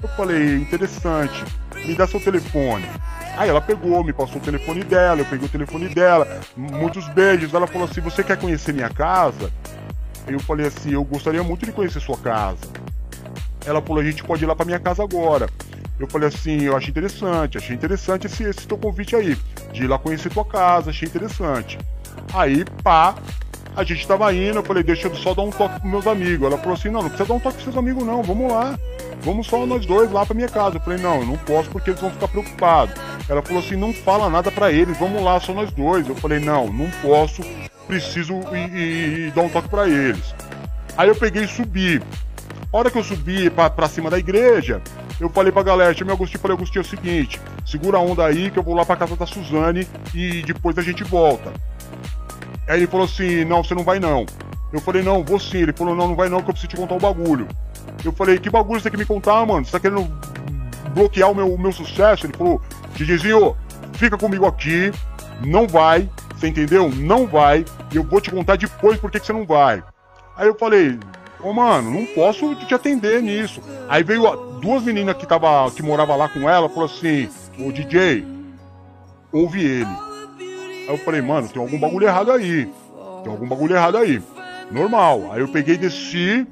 Eu falei, interessante, me dá seu telefone. Aí ela pegou, me passou o telefone dela, eu peguei o telefone dela, muitos beijos. Ela falou assim: Você quer conhecer minha casa? Eu falei assim: Eu gostaria muito de conhecer sua casa. Ela falou: A gente pode ir lá pra minha casa agora. Eu falei assim: Eu achei interessante, achei interessante esse, esse teu convite aí, de ir lá conhecer tua casa, achei interessante. Aí, pá, a gente tava indo, eu falei, deixa eu só dar um toque pros meus amigos. Ela falou assim, não, não precisa dar um toque pros seus amigos não, vamos lá. Vamos só nós dois lá pra minha casa. Eu falei, não, eu não posso porque eles vão ficar preocupados. Ela falou assim, não fala nada pra eles, vamos lá, só nós dois. Eu falei, não, não posso, preciso ir, ir- dar um toque pra eles. Aí eu peguei e subi. A hora que eu subi pra cima da igreja, eu falei pra galera, chamei Agostinho falei, Agostinho, é o seguinte, segura a onda aí que eu vou lá pra casa da Suzane e depois a gente volta. Aí ele falou assim, não, você não vai não. Eu falei, não, vou sim. Ele falou, não, não vai não, que eu preciso te contar um bagulho. Eu falei, que bagulho você tem que me contar, mano? Você tá querendo bloquear o meu, o meu sucesso? Ele falou, DJzinho, fica comigo aqui, não vai, você entendeu? Não vai, e eu vou te contar depois por que você não vai. Aí eu falei, ô mano, não posso te atender nisso. Aí veio duas meninas que, tava, que morava lá com ela, falou assim, ô DJ, ouve ele. Aí eu falei, mano, tem algum bagulho errado aí. Tem algum bagulho errado aí. Normal. Aí eu peguei desci,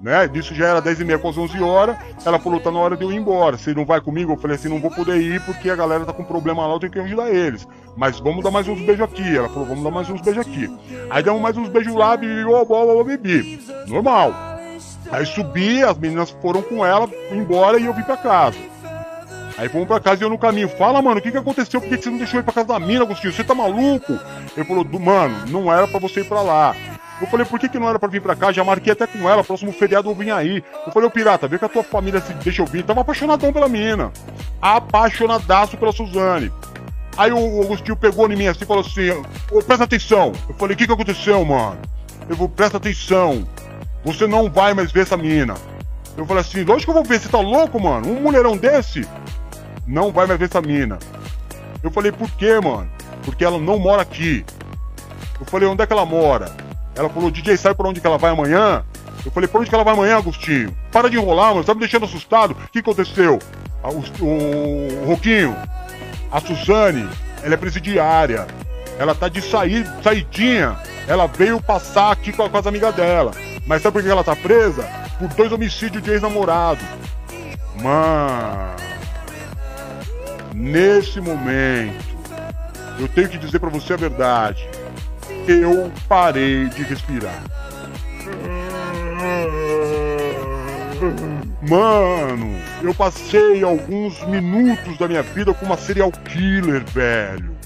né? Disso já era 10 e meia, quase 11 horas. Ela falou, tá na hora de eu ir embora. Você não vai comigo? Eu falei assim, não vou poder ir porque a galera tá com problema lá, eu tenho que ajudar eles. Mas vamos dar mais uns beijos aqui. Ela falou, vamos dar mais uns beijos aqui. Aí damos mais uns beijos lá, bebi, ó, ó, ó, bebi. Normal. Aí subi, as meninas foram com ela embora e eu vim pra casa. Aí fomos pra casa e eu no caminho. Fala, mano, o que que aconteceu? Por que que você não deixou eu ir pra casa da mina, Agostinho? Você tá maluco? Ele falou, "Du- mano, não era pra você ir pra lá. Eu falei, por que que não era pra vir pra cá? Já marquei até com ela, próximo feriado eu vim aí. Eu falei, ô pirata, vê que a tua família se deixa eu vir. Tava apaixonadão pela mina. Apaixonadaço pela Suzane. Aí o Agostinho pegou em mim assim e falou assim, ô, presta atenção. Eu falei, o que que aconteceu, mano? Eu vou, presta atenção. Você não vai mais ver essa mina. Eu falei assim, lógico que eu vou ver, você tá louco, mano? Um mulherão desse? Não vai mais ver essa mina. Eu falei, por quê, mano? Porque ela não mora aqui. Eu falei, onde é que ela mora? Ela falou, DJ, sabe pra onde que ela vai amanhã? Eu falei, pra onde que ela vai amanhã, Agostinho? Para de enrolar, mano, você tá me deixando assustado. O que aconteceu? Ah, O, o, o Roquinho, a Suzane, ela é presidiária. Ela tá de sair, saidinha. Ela veio passar aqui com, a- com as amigas dela. Mas sabe por que ela tá presa? Por dois homicídios de ex-namorado. Mano. Nesse momento, eu tenho que dizer pra você a verdade. Eu parei de respirar. Mano, eu passei alguns minutos da minha vida com uma serial killer, velho.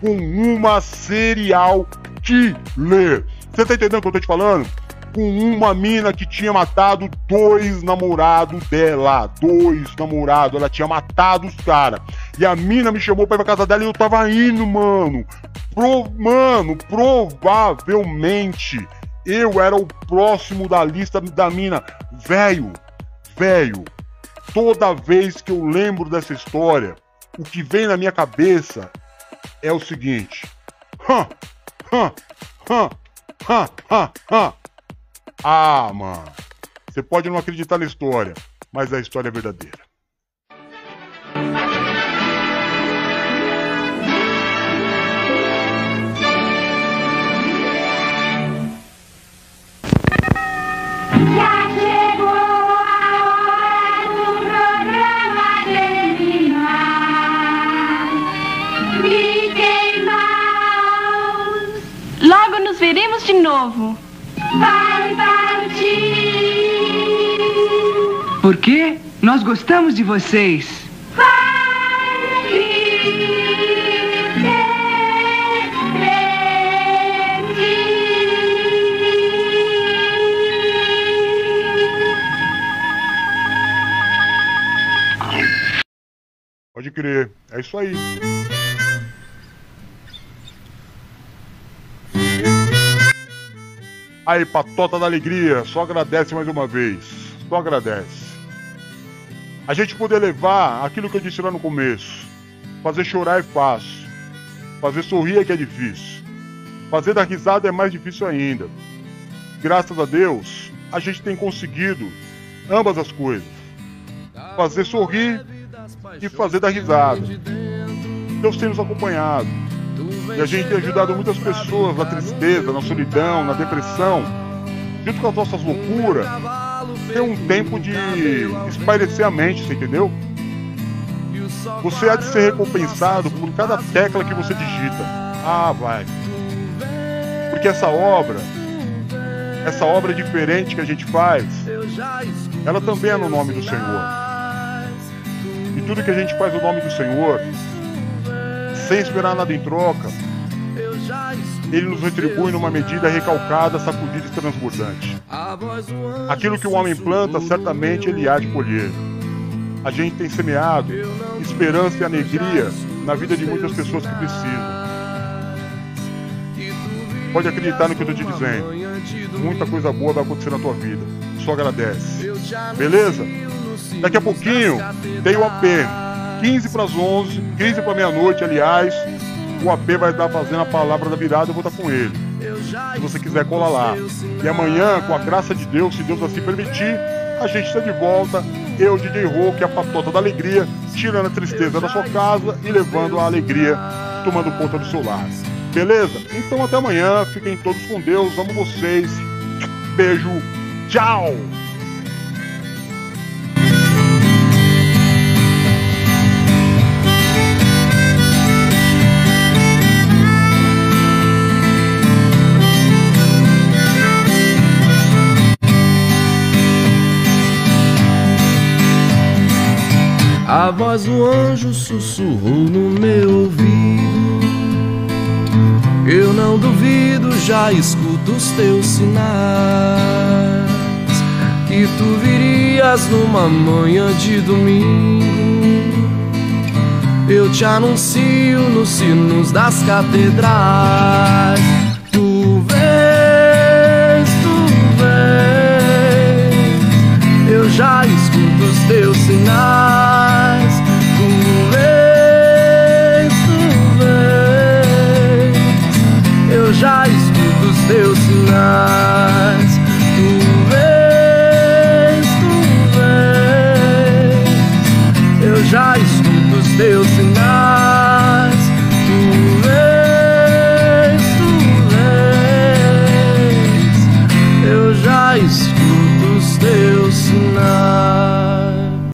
Com uma serial killer. Você tá entendendo o que eu tô te falando? Com uma mina que tinha matado dois namorados dela. Dois namorados. Ela tinha matado os caras. E a mina me chamou pra ir pra casa dela e eu tava indo, mano. Pro... Mano, provavelmente eu era o próximo da lista da mina. Velho, velho, toda vez que eu lembro dessa história, o que vem na minha cabeça é o seguinte. Hã, hã, hã, hã, hã. Ah, mano. Você pode não acreditar na história, mas a história é verdadeira. Já chegou a hora do programa terminar. Mickey Mouse Logo nos veremos de novo. Vai partir. Por quê? Nós gostamos de vocês. Vai Pode crer. É isso aí. Aí, patota da alegria, só agradece mais uma vez. Só agradece. A gente poder levar aquilo que eu disse lá no começo. Fazer chorar é fácil. Fazer sorrir é que é difícil. Fazer dar risada é mais difícil ainda. Graças a Deus, a gente tem conseguido ambas as coisas. Fazer sorrir e fazer dar risada. Deus tem nos acompanhado. E a gente tem ajudado muitas pessoas na tristeza, na solidão, na depressão. Junto com as nossas loucuras, ter um tempo de espairecer a mente, você entendeu? Você há de ser recompensado por cada tecla que você digita. Ah, vai. Porque essa obra, essa obra diferente que a gente faz, ela também é no nome do Senhor. E tudo que a gente faz no nome do Senhor, sem esperar nada em troca, ele nos retribui numa medida recalcada, sacudida e transbordante. Aquilo que o homem planta, certamente ele há de colher. A gente tem semeado esperança e alegria na vida de muitas pessoas que precisam. Pode acreditar no que eu estou te dizendo. Muita coisa boa vai acontecer na tua vida. Só agradece. Beleza? Daqui a pouquinho tem o AP. 15 para as 11, 15 para meia-noite, aliás. O AP vai estar fazendo a palavra da virada, eu vou estar com ele. Se você quiser, cola lá. E amanhã, com a graça de Deus, se Deus assim permitir, a gente está de volta. Eu, DJ Rô, que é a patota da alegria, tirando a tristeza da sua casa e levando a alegria, tomando conta do seu lar. Beleza? Então até amanhã. Fiquem todos com Deus. Amo vocês. Beijo. Tchau. A voz do anjo sussurrou no meu ouvido. Eu não duvido, já escuto os teus sinais. Que tu virias numa manhã de domingo. Eu te anuncio nos sinos das catedrais. Tu vês, tu vês. Eu já escuto os teus sinais. eu já escuto os teus sinais. Tu vês, tu vês, eu já escuto os teus sinais.